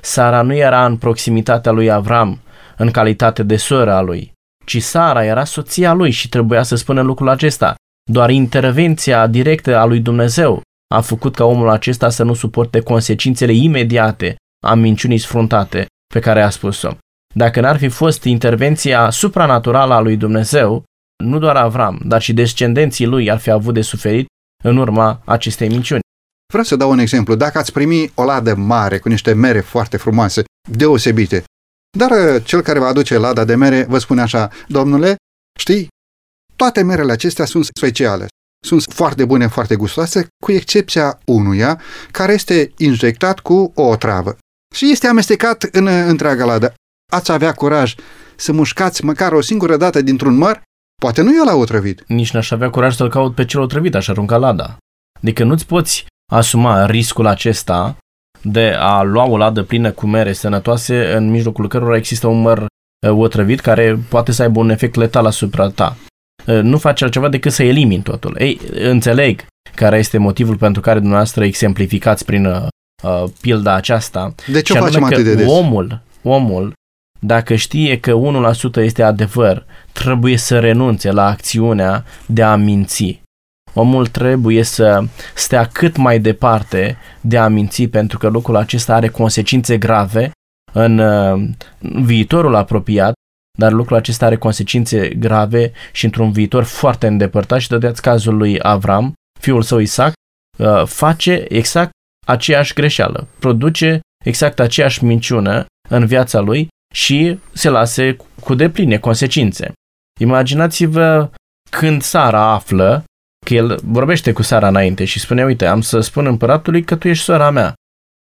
Sara nu era în proximitatea lui Avram în calitate de soră a lui, ci Sara era soția lui și trebuia să spună lucrul acesta. Doar intervenția directă a lui Dumnezeu a făcut ca omul acesta să nu suporte consecințele imediate a minciunii sfruntate pe care a spus-o. Dacă n-ar fi fost intervenția supranaturală a lui Dumnezeu, nu doar Avram, dar și descendenții lui ar fi avut de suferit în urma acestei minciuni. Vreau să dau un exemplu. Dacă ați primi o ladă mare cu niște mere foarte frumoase, deosebite, dar uh, cel care va aduce lada de mere vă spune așa, domnule, știi, toate merele acestea sunt speciale. Sunt foarte bune, foarte gustoase, cu excepția unuia care este injectat cu o otravă și este amestecat în uh, întreaga ladă. Ați avea curaj să mușcați măcar o singură dată dintr-un măr? Poate nu e la otrăvit. Nici n-aș avea curaj să-l caut pe cel otrăvit, aș arunca lada. Adică nu-ți poți asuma riscul acesta de a lua o ladă plină cu mere sănătoase în mijlocul cărora există un măr uh, otrăvit care poate să aibă un efect letal asupra ta. Uh, nu faci altceva decât să elimini totul. Ei, înțeleg care este motivul pentru care dumneavoastră exemplificați prin uh, uh pilda aceasta. De ce o facem atât de des? Omul, omul, dacă știe că 1% este adevăr, trebuie să renunțe la acțiunea de a minți omul trebuie să stea cât mai departe de a minți pentru că lucrul acesta are consecințe grave în viitorul apropiat, dar lucrul acesta are consecințe grave și într-un viitor foarte îndepărtat și dădeați cazul lui Avram, fiul său Isaac, uh, face exact aceeași greșeală, produce exact aceeași minciună în viața lui și se lase cu depline consecințe. Imaginați-vă când Sara află că el vorbește cu Sara înainte și spune, uite, am să spun împăratului că tu ești sora mea.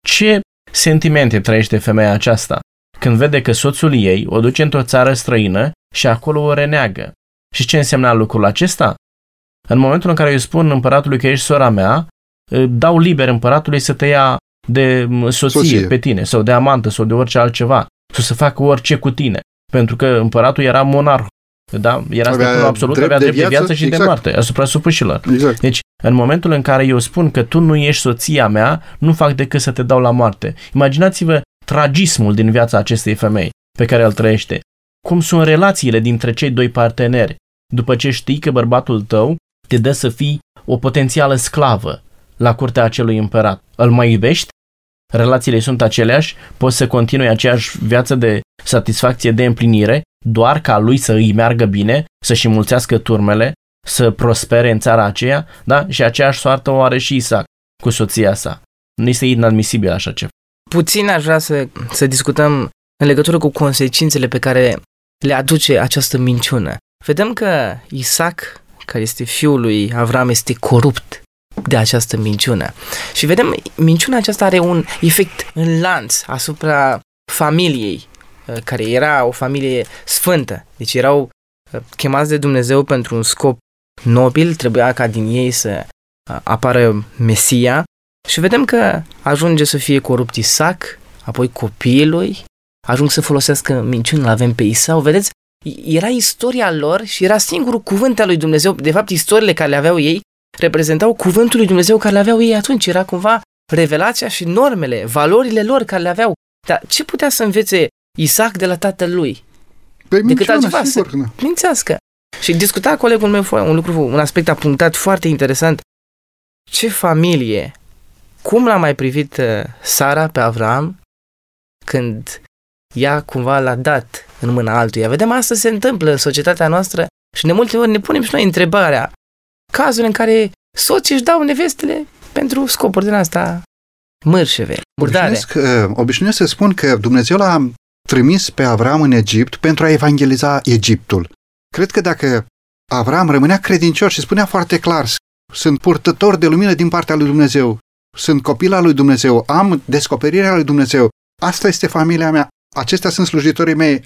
Ce sentimente trăiește femeia aceasta când vede că soțul ei o duce într-o țară străină și acolo o reneagă? Și ce însemna lucrul acesta? În momentul în care eu spun împăratului că ești sora mea, dau liber împăratului să te ia de soție, soție pe tine sau de amantă sau de orice altceva, sau să facă orice cu tine. Pentru că împăratul era monarh da? Era stăpânul absolut, drept avea drept de viață, de viață și exact. de moarte asupra supușilor. Exact. Deci, în momentul în care eu spun că tu nu ești soția mea, nu fac decât să te dau la moarte. Imaginați-vă tragismul din viața acestei femei pe care îl trăiește. Cum sunt relațiile dintre cei doi parteneri după ce știi că bărbatul tău te dă să fii o potențială sclavă la curtea acelui împărat. Îl mai iubești? Relațiile sunt aceleași? Poți să continui aceeași viață de satisfacție, de împlinire, doar ca lui să îi meargă bine, să-și mulțească turmele, să prospere în țara aceea, da? Și aceeași soartă o are și Isaac cu soția sa. Nu este inadmisibil așa ceva. Puțin aș vrea să, să discutăm în legătură cu consecințele pe care le aduce această minciună. Vedem că Isaac, care este fiul lui Avram, este corupt de această minciună. Și vedem, minciuna aceasta are un efect în lanț asupra familiei Uh, care era o familie sfântă, deci erau uh, chemați de Dumnezeu pentru un scop nobil, trebuia ca din ei să uh, apară Mesia și vedem că ajunge să fie corupt Isaac, apoi copiii lui ajung să folosească minciună, îl avem pe Isau, vedeți? Era istoria lor și era singurul cuvânt al lui Dumnezeu. De fapt, istoriile care le aveau ei reprezentau cuvântul lui Dumnezeu care le aveau ei atunci. Era cumva revelația și normele, valorile lor care le aveau. Dar ce putea să învețe Isaac de la tatăl lui? Păi decât minciuna, altceva, sigur, să da. mințească. Și discuta colegul meu un lucru, un aspect apunctat foarte interesant. Ce familie, cum l-a mai privit uh, Sara pe Avram când ea cumva l-a dat în mâna altuia. Vedem asta se întâmplă în societatea noastră și de multe ori ne punem și noi întrebarea. Cazul în care soții își dau nevestele pentru scopuri din asta mărșeve, murdare. Obișnuiesc, uh, obișnuiesc să spun că Dumnezeu l-a trimis pe Avram în Egipt pentru a evangeliza Egiptul. Cred că dacă Avram rămânea credincios și spunea foarte clar, sunt purtător de lumină din partea lui Dumnezeu, sunt copil al lui Dumnezeu, am descoperirea lui Dumnezeu, asta este familia mea, acestea sunt slujitorii mei,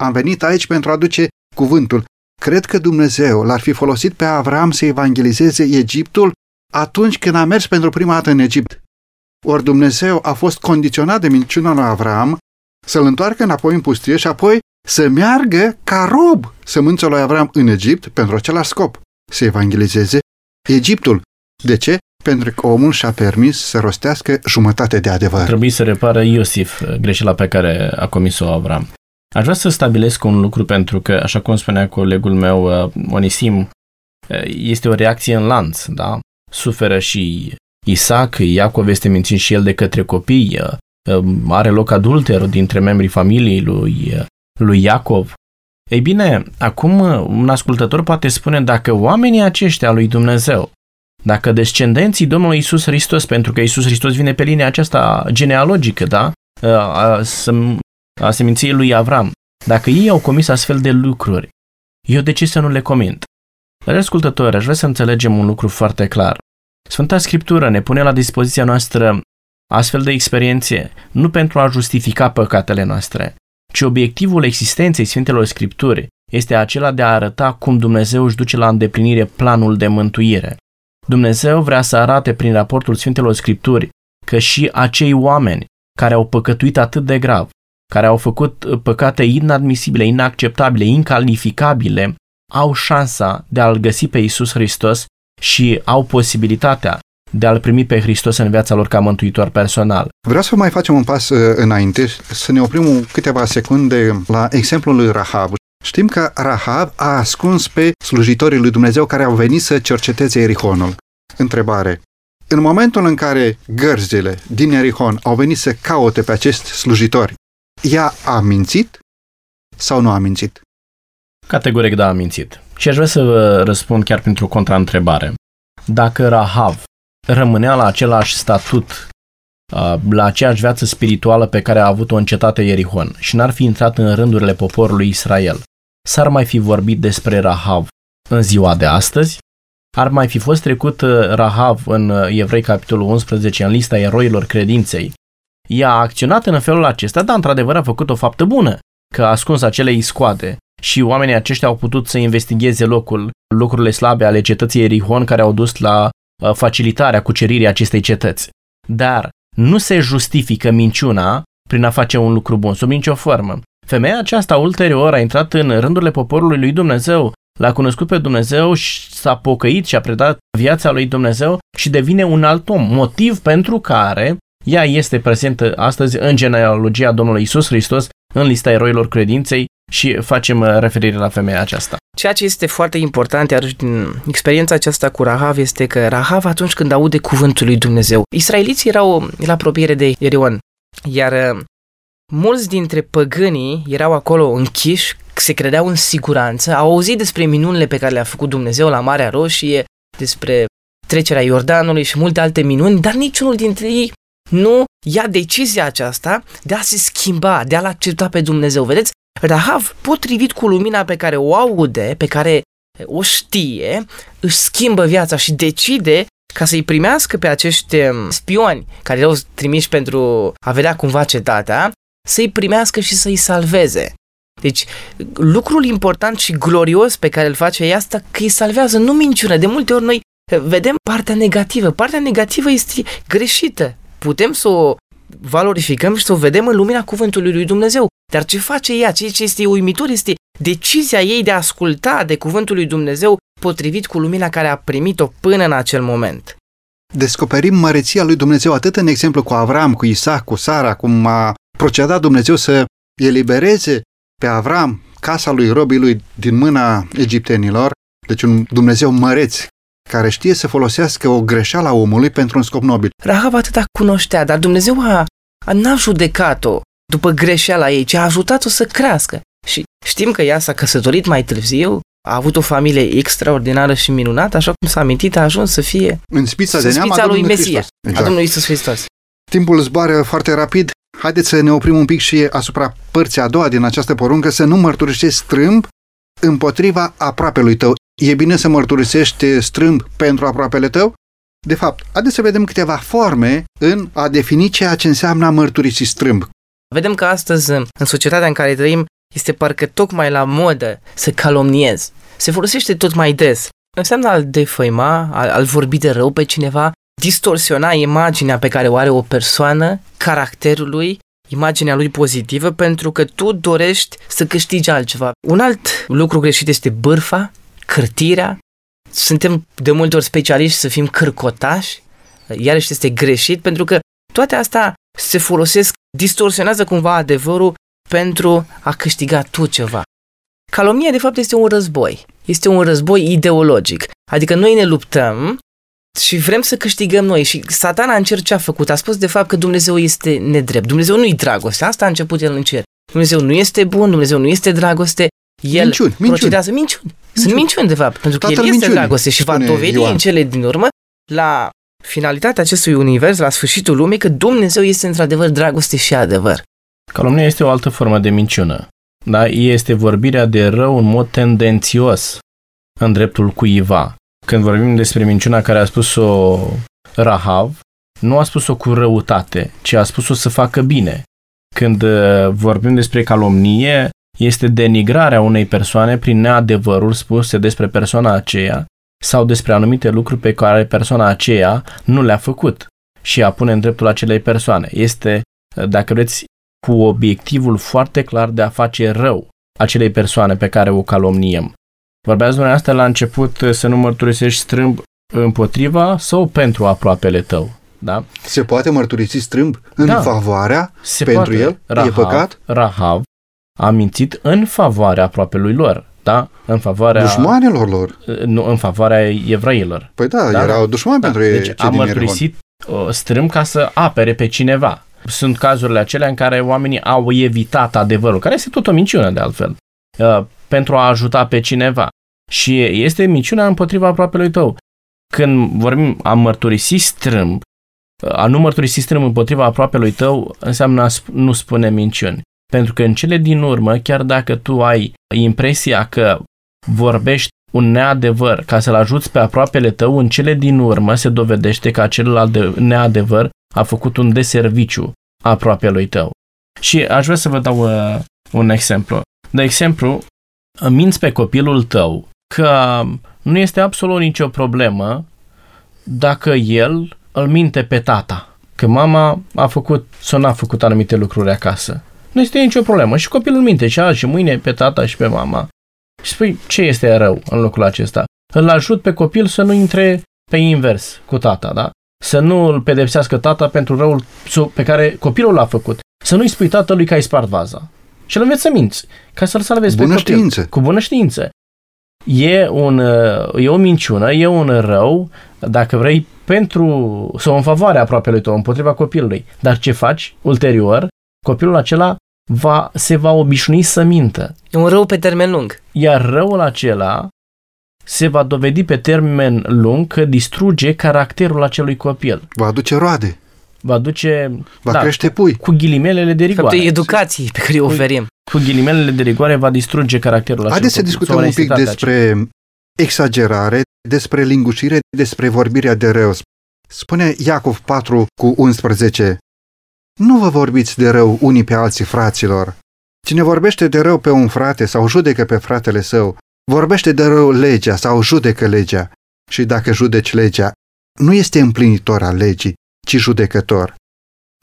am venit aici pentru a aduce cuvântul. Cred că Dumnezeu l-ar fi folosit pe Avram să evangelizeze Egiptul atunci când a mers pentru prima dată în Egipt. Ori Dumnezeu a fost condiționat de minciuna lui Avram să-l întoarcă înapoi în pustie și apoi să meargă ca rob sămânța lui Avram în Egipt pentru același scop, să evangelizeze Egiptul. De ce? Pentru că omul și-a permis să rostească jumătate de adevăr. Trebuie să repară Iosif uh, greșeala pe care a comis-o Avram. Aș vrea să stabilesc un lucru pentru că, așa cum spunea colegul meu, uh, Onisim, uh, este o reacție în lanț, da? Suferă și Isaac, Iacov este mințit și el de către copii, are loc adulter dintre membrii familiei lui, lui Iacov. Ei bine, acum un ascultător poate spune dacă oamenii aceștia lui Dumnezeu, dacă descendenții Domnului Isus Hristos, pentru că Isus Hristos vine pe linia aceasta genealogică, da? A, a, a seminției lui Avram, dacă ei au comis astfel de lucruri, eu de ce să nu le comint? Dar, ascultători, aș vrea să înțelegem un lucru foarte clar. Sfânta Scriptură ne pune la dispoziția noastră astfel de experiențe nu pentru a justifica păcatele noastre, ci obiectivul existenței Sfintelor Scripturi este acela de a arăta cum Dumnezeu își duce la îndeplinire planul de mântuire. Dumnezeu vrea să arate prin raportul Sfintelor Scripturi că și acei oameni care au păcătuit atât de grav, care au făcut păcate inadmisibile, inacceptabile, incalificabile, au șansa de a-L găsi pe Isus Hristos și au posibilitatea de a-L primi pe Hristos în viața lor ca mântuitor personal. Vreau să mai facem un pas uh, înainte, să ne oprim câteva secunde la exemplul lui Rahab. Știm că Rahab a ascuns pe slujitorii lui Dumnezeu care au venit să cerceteze Erihonul. Întrebare. În momentul în care gărzile din Erihon au venit să caute pe acești slujitori, ea a mințit sau nu a mințit? Categoric da, a mințit. Și aș vrea să vă răspund chiar printr-o contraîntrebare. Dacă Rahav rămânea la același statut, la aceeași viață spirituală pe care a avut-o în cetatea Ierihon și n-ar fi intrat în rândurile poporului Israel, s-ar mai fi vorbit despre Rahav în ziua de astăzi? Ar mai fi fost trecut Rahav în Evrei capitolul 11 în lista eroilor credinței? Ea a acționat în felul acesta, dar într-adevăr a făcut o faptă bună, că a ascuns acele iscoade și oamenii aceștia au putut să investigheze locul, locurile slabe ale cetății Erihon care au dus la facilitarea cuceririi acestei cetăți. Dar nu se justifică minciuna prin a face un lucru bun, sub nicio formă. Femeia aceasta ulterior a intrat în rândurile poporului lui Dumnezeu, l-a cunoscut pe Dumnezeu și s-a pocăit și a predat viața lui Dumnezeu și devine un alt om, motiv pentru care ea este prezentă astăzi în genealogia Domnului Isus Hristos, în lista eroilor credinței și facem uh, referire la femeia aceasta. Ceea ce este foarte important, iar din experiența aceasta cu Rahav, este că Rahav atunci când aude cuvântul lui Dumnezeu, israeliții erau la apropiere de Erion, iar uh, mulți dintre păgânii erau acolo închiși, se credeau în siguranță, au auzit despre minunile pe care le-a făcut Dumnezeu la Marea Roșie, despre trecerea Iordanului și multe alte minuni, dar niciunul dintre ei nu ia decizia aceasta de a se schimba, de a-L accepta pe Dumnezeu. Vedeți, Rahav, potrivit cu lumina pe care o aude, pe care o știe, își schimbă viața și decide ca să-i primească pe acești um, spioni care erau trimiși pentru a vedea cumva cetatea, să-i primească și să-i salveze. Deci, lucrul important și glorios pe care îl face e asta că îi salvează, nu minciună. De multe ori noi vedem partea negativă. Partea negativă este greșită. Putem să o valorificăm și să o vedem în lumina cuvântului lui Dumnezeu. Dar ce face ea, ceea ce este uimitor, este decizia ei de a asculta de cuvântul lui Dumnezeu potrivit cu lumina care a primit-o până în acel moment. Descoperim măreția lui Dumnezeu atât în exemplu cu Avram, cu Isaac, cu Sara, cum a procedat Dumnezeu să elibereze pe Avram casa lui robii lui din mâna egiptenilor, deci un Dumnezeu măreț care știe să folosească o greșeală a omului pentru un scop nobil. Rahab atâta cunoștea, dar Dumnezeu a, a n-a judecat-o după greșeala ei, ci a ajutat-o să crească. Și știm că ea s-a căsătorit mai târziu, a avut o familie extraordinară și minunată, așa cum s-a amintit, a ajuns să fie În spița de neam a spița lui Domnului Mesia, Hristos. a Domnului Iisus Hristos. Timpul zboară foarte rapid. Haideți să ne oprim un pic și asupra părții a doua din această poruncă, să nu mărturisești strâmb împotriva aproapelui tău. E bine să mărturisești strâmb pentru aproapele tău? De fapt, haideți să vedem câteva forme în a defini ceea ce înseamnă a mărturisi strâmb. Vedem că astăzi, în societatea în care trăim, este parcă tocmai la modă să calomniezi. Se folosește tot mai des. Înseamnă al defăima, al, al vorbi de rău pe cineva, distorsiona imaginea pe care o are o persoană, caracterul lui, imaginea lui pozitivă, pentru că tu dorești să câștigi altceva. Un alt lucru greșit este bârfa, cârtirea. Suntem de multe ori specialiști să fim cârcotași, iarăși este greșit, pentru că toate astea se folosesc, distorsionează cumva adevărul pentru a câștiga tu ceva. Calomnia, de fapt, este un război. Este un război ideologic. Adică noi ne luptăm și vrem să câștigăm noi. Și satana în cer ce a făcut? A spus, de fapt, că Dumnezeu este nedrept. Dumnezeu nu-i dragoste. Asta a început el în cer. Dumnezeu nu este bun, Dumnezeu nu este dragoste. El Minciuni, minciuni. procedează minciuni. Sunt minciuni, de fapt, pentru că Tatăl el este minciunii, dragoste și va spune dovedi Ioan. în cele din urmă la finalitatea acestui univers, la sfârșitul lumii, că Dumnezeu este într-adevăr dragoste și adevăr. Calomnia este o altă formă de minciună. Da? Este vorbirea de rău în mod tendențios în dreptul cuiva. Când vorbim despre minciuna care a spus-o Rahav, nu a spus-o cu răutate, ci a spus-o să facă bine. Când uh, vorbim despre calomnie, este denigrarea unei persoane prin neadevăruri spuse despre persoana aceea sau despre anumite lucruri pe care persoana aceea nu le-a făcut și a pune în dreptul acelei persoane. Este, uh, dacă vreți, cu obiectivul foarte clar de a face rău acelei persoane pe care o calomniem. Vorbeați dumneavoastră la început uh, să nu mărturisești strâmb împotriva sau pentru aproapele tău. Da? Se poate mărturisi strâmb în Da. favoarea Se pentru poate. el? Rahav, E păcat? Rahav a mințit în favoarea aproapelui lor. Da? În favoarea... Dușmanilor lor. Nu, în favoarea evreilor. Păi da, Da, erau dușmani pentru ei. Deci cei a din Ierihon. mărturisit uh, strâmb ca să apere pe cineva. Sunt cazurile acelea în care oamenii au evitat adevărul, care este tot o minciună de altfel, uh, pentru a ajuta pe cineva. Și este minciuna împotriva aproapelui tău. Când vorbim a mărturisi strâmb, uh, a nu mărturisi strâmb împotriva aproapelui tău înseamnă a sp- nu spune minciuni. Pentru că în cele din urmă, chiar dacă tu ai impresia că vorbești un neadevăr ca să-l ajuți pe aproapele tău, în cele din urmă se dovedește că acel de- neadevăr a făcut un deserviciu aproapelui tău. Și aș vrea să vă dau uh, un exemplu. De exemplu, minți pe copilul tău că nu este absolut nicio problemă dacă el îl minte pe tata, că mama a făcut sau n-a făcut anumite lucruri acasă. Nu este nicio problemă și copilul minte și azi și mâine pe tata și pe mama. Și spui, ce este rău în locul acesta? Îl ajut pe copil să nu intre pe invers cu tata, da? Să nu îl pedepsească tata pentru răul su- pe care copilul l-a făcut. Să nu-i spui tatălui că ai spart vaza. Și îl înveți să minți, ca să-l salvezi Bună pe copil. știință. Cu bună știință. E, un, uh, e o minciună, e un rău, dacă vrei, pentru sau în favoarea aproapelui tău, împotriva copilului. Dar ce faci ulterior? Copilul acela va, se va obișnui să mintă. E un rău pe termen lung. Iar răul acela se va dovedi pe termen lung că distruge caracterul acelui copil. Va aduce roade, Va duce va da, crește pui. cu ghilimelele de De fapt, rigoare. e educație pe care o oferim. Cu ghilimelele de rigoare va distruge caracterul acelui Haideți să copil, discutăm sau un pic onestitatea despre exagerare, despre lingușire, despre vorbirea de rău. Spune Iacov 4 cu 11. Nu vă vorbiți de rău unii pe alții, fraților. Cine vorbește de rău pe un frate sau judecă pe fratele său, vorbește de rău legea sau judecă legea. Și dacă judeci legea, nu este împlinitor al legii, ci judecător.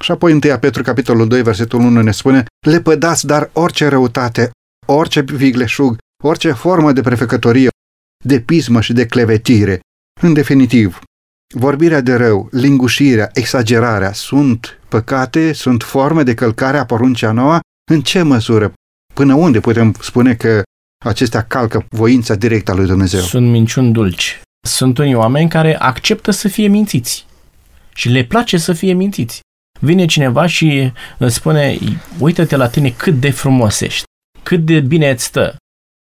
Și apoi 1 Petru, capitolul 2, versetul 1 ne spune Lepădați dar orice răutate, orice vigleșug, orice formă de prefecătorie, de pismă și de clevetire. În definitiv, vorbirea de rău, lingușirea, exagerarea sunt păcate, sunt forme de călcare a poruncea noua? În ce măsură? Până unde putem spune că acestea calcă voința directă a lui Dumnezeu? Sunt minciuni dulci. Sunt unii oameni care acceptă să fie mințiți și le place să fie mințiți. Vine cineva și îți spune, uită-te la tine cât de frumos ești, cât de bine îți stă.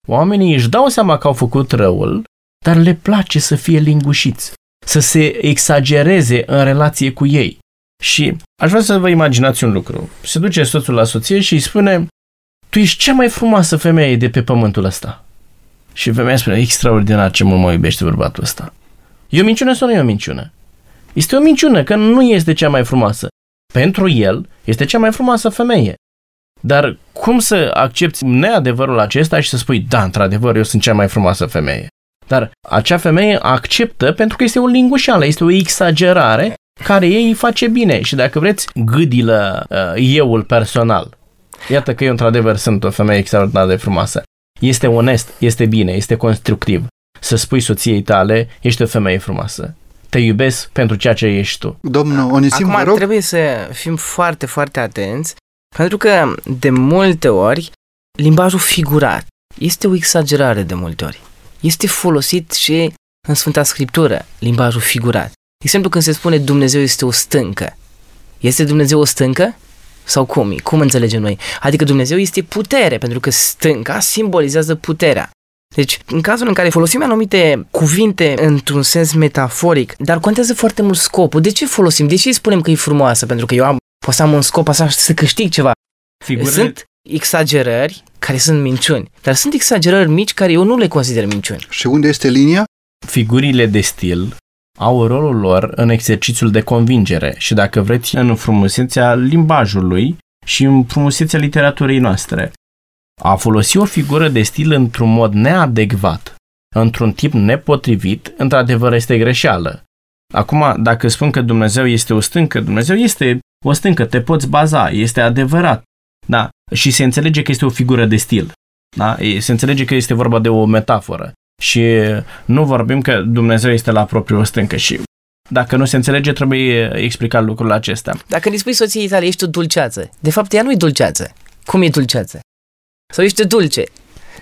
Oamenii își dau seama că au făcut răul, dar le place să fie lingușiți, să se exagereze în relație cu ei. Și aș vrea să vă imaginați un lucru. Se duce soțul la soție și îi spune, tu ești cea mai frumoasă femeie de pe pământul ăsta. Și femeia spune, extraordinar ce mult mă iubește bărbatul ăsta. E o minciună sau nu e o minciună? Este o minciună, că nu este cea mai frumoasă. Pentru el, este cea mai frumoasă femeie. Dar cum să accepti neadevărul acesta și să spui, da, într-adevăr, eu sunt cea mai frumoasă femeie? Dar acea femeie acceptă pentru că este o lingușeală, este o exagerare care ei îi face bine și dacă vreți, gâdilă uh, euul personal. Iată că eu într-adevăr sunt o femeie extraordinar de frumoasă. Este onest, este bine, este constructiv. Să spui soției tale, ești o femeie frumoasă. Te iubesc pentru ceea ce ești tu. Domnul Onisim, Acum vă rog, trebuie să fim foarte, foarte atenți, pentru că de multe ori limbajul figurat este o exagerare de multe ori. Este folosit și în Sfânta Scriptură, limbajul figurat. De exemplu, când se spune Dumnezeu este o stâncă. Este Dumnezeu o stâncă? Sau cum? Cum înțelegem noi? Adică Dumnezeu este putere, pentru că stânca simbolizează puterea. Deci, în cazul în care folosim anumite cuvinte într-un sens metaforic, dar contează foarte mult scopul. De ce folosim? De ce îi spunem că e frumoasă? Pentru că eu am, pot să am un scop așa să câștig ceva. Figurile, Sunt exagerări care sunt minciuni, dar sunt exagerări mici care eu nu le consider minciuni. și unde este linia? figurile de stil au rolul lor în exercițiul de convingere și, dacă vreți, în frumusețea limbajului și în frumusețea literaturii noastre. A folosi o figură de stil într-un mod neadecvat, într-un tip nepotrivit, într-adevăr este greșeală. Acum, dacă spun că Dumnezeu este o stâncă, Dumnezeu este o stâncă, te poți baza, este adevărat. Da? Și se înțelege că este o figură de stil. Da? E- Se înțelege că este vorba de o metaforă. Și nu vorbim că Dumnezeu este la propriu o stâncă și dacă nu se înțelege, trebuie explicat lucrul acesta. Dacă îi spui soției tale, ești o dulceață, de fapt ea nu e dulceață. Cum e dulceață? Sau ești dulce.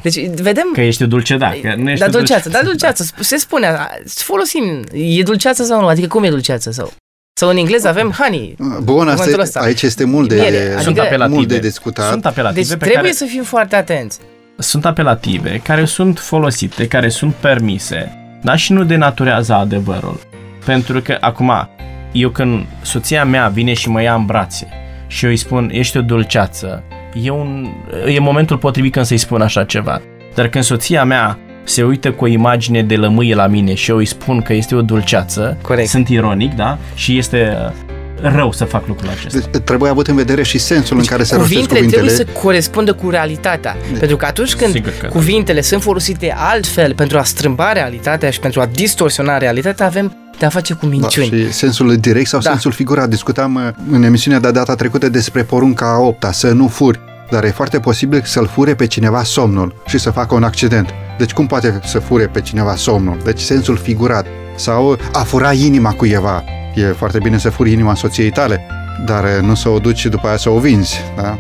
Deci, vedem... Că ești dulce, da. Că nu ești da, dulceață, dulce. da, dulceață. Se spune, a, folosim, e dulceață sau nu? Adică cum e dulceață sau? Sau în engleză avem honey. Bun, asta, Cuvântul e- ăsta. aici este mult de, Miere, Sunt Adică- apelative. mult de discutat. Sunt apelative Deci pe trebuie care... să fim foarte atenți. Sunt apelative care sunt folosite, care sunt permise, dar și nu denaturează adevărul. Pentru că, acum, eu când soția mea vine și mă ia în brațe și eu îi spun, ești o dulceață, e, un, e momentul potrivit când să-i spun așa ceva. Dar când soția mea se uită cu o imagine de lămâie la mine și eu îi spun că este o dulceață, Corect. sunt ironic, da? Și este uh, rău să fac lucrul acesta. Deci, trebuie avut în vedere și sensul în care se rostesc Cuvintele cuvintele. trebuie să corespundă cu realitatea. Pentru că atunci când Sigur că da. cuvintele sunt folosite altfel pentru a strâmba realitatea și pentru a distorsiona realitatea, avem de a face cu Da, minciuni. și sensul direct sau Da. sensul figurat. Discutam uh, în emisiunea de data trecută despre porunca a opta, să nu furi. Dar e foarte posibil să-l fure pe cineva somnul și să facă un accident. Deci cum poate să fure pe cineva somnul? Deci sensul figurat. Sau a fura inima cuiva. E foarte bine să furi inima soției tale, dar uh, nu să o duci și după aia să o vinzi. Da?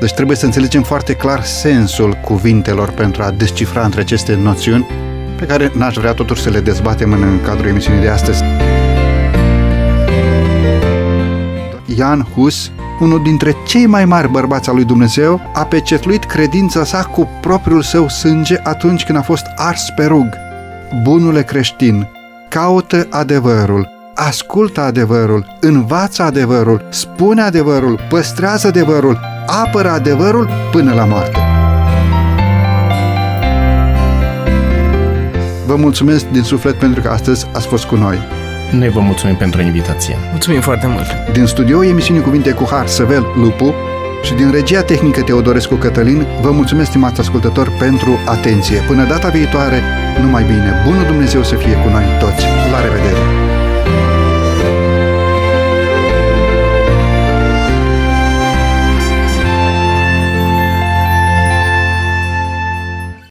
Deci trebuie să înțelegem foarte clar sensul cuvintelor pentru a descifra între aceste noțiuni pe care n-aș vrea totuși să le dezbatem în cadrul emisiunii de astăzi. Jan Hus, unul dintre cei mai mari bărbați al lui Dumnezeu, a pecetluit credința sa cu propriul său sânge atunci când a fost ars pe rug. Bunule creștin, caută adevărul, ascultă adevărul, învață adevărul, spune adevărul, păstrează adevărul, apără adevărul până la moarte. Vă mulțumesc din suflet pentru că astăzi ați fost cu noi. Noi vă mulțumim pentru invitație. Mulțumim foarte mult! Din studio emisiunii Cuvinte cu Har Săvel Lupu și din regia tehnică Teodorescu Cătălin, vă mulțumesc, stimați ascultători, pentru atenție. Până data viitoare, numai bine, bunul Dumnezeu să fie cu noi toți. La revedere!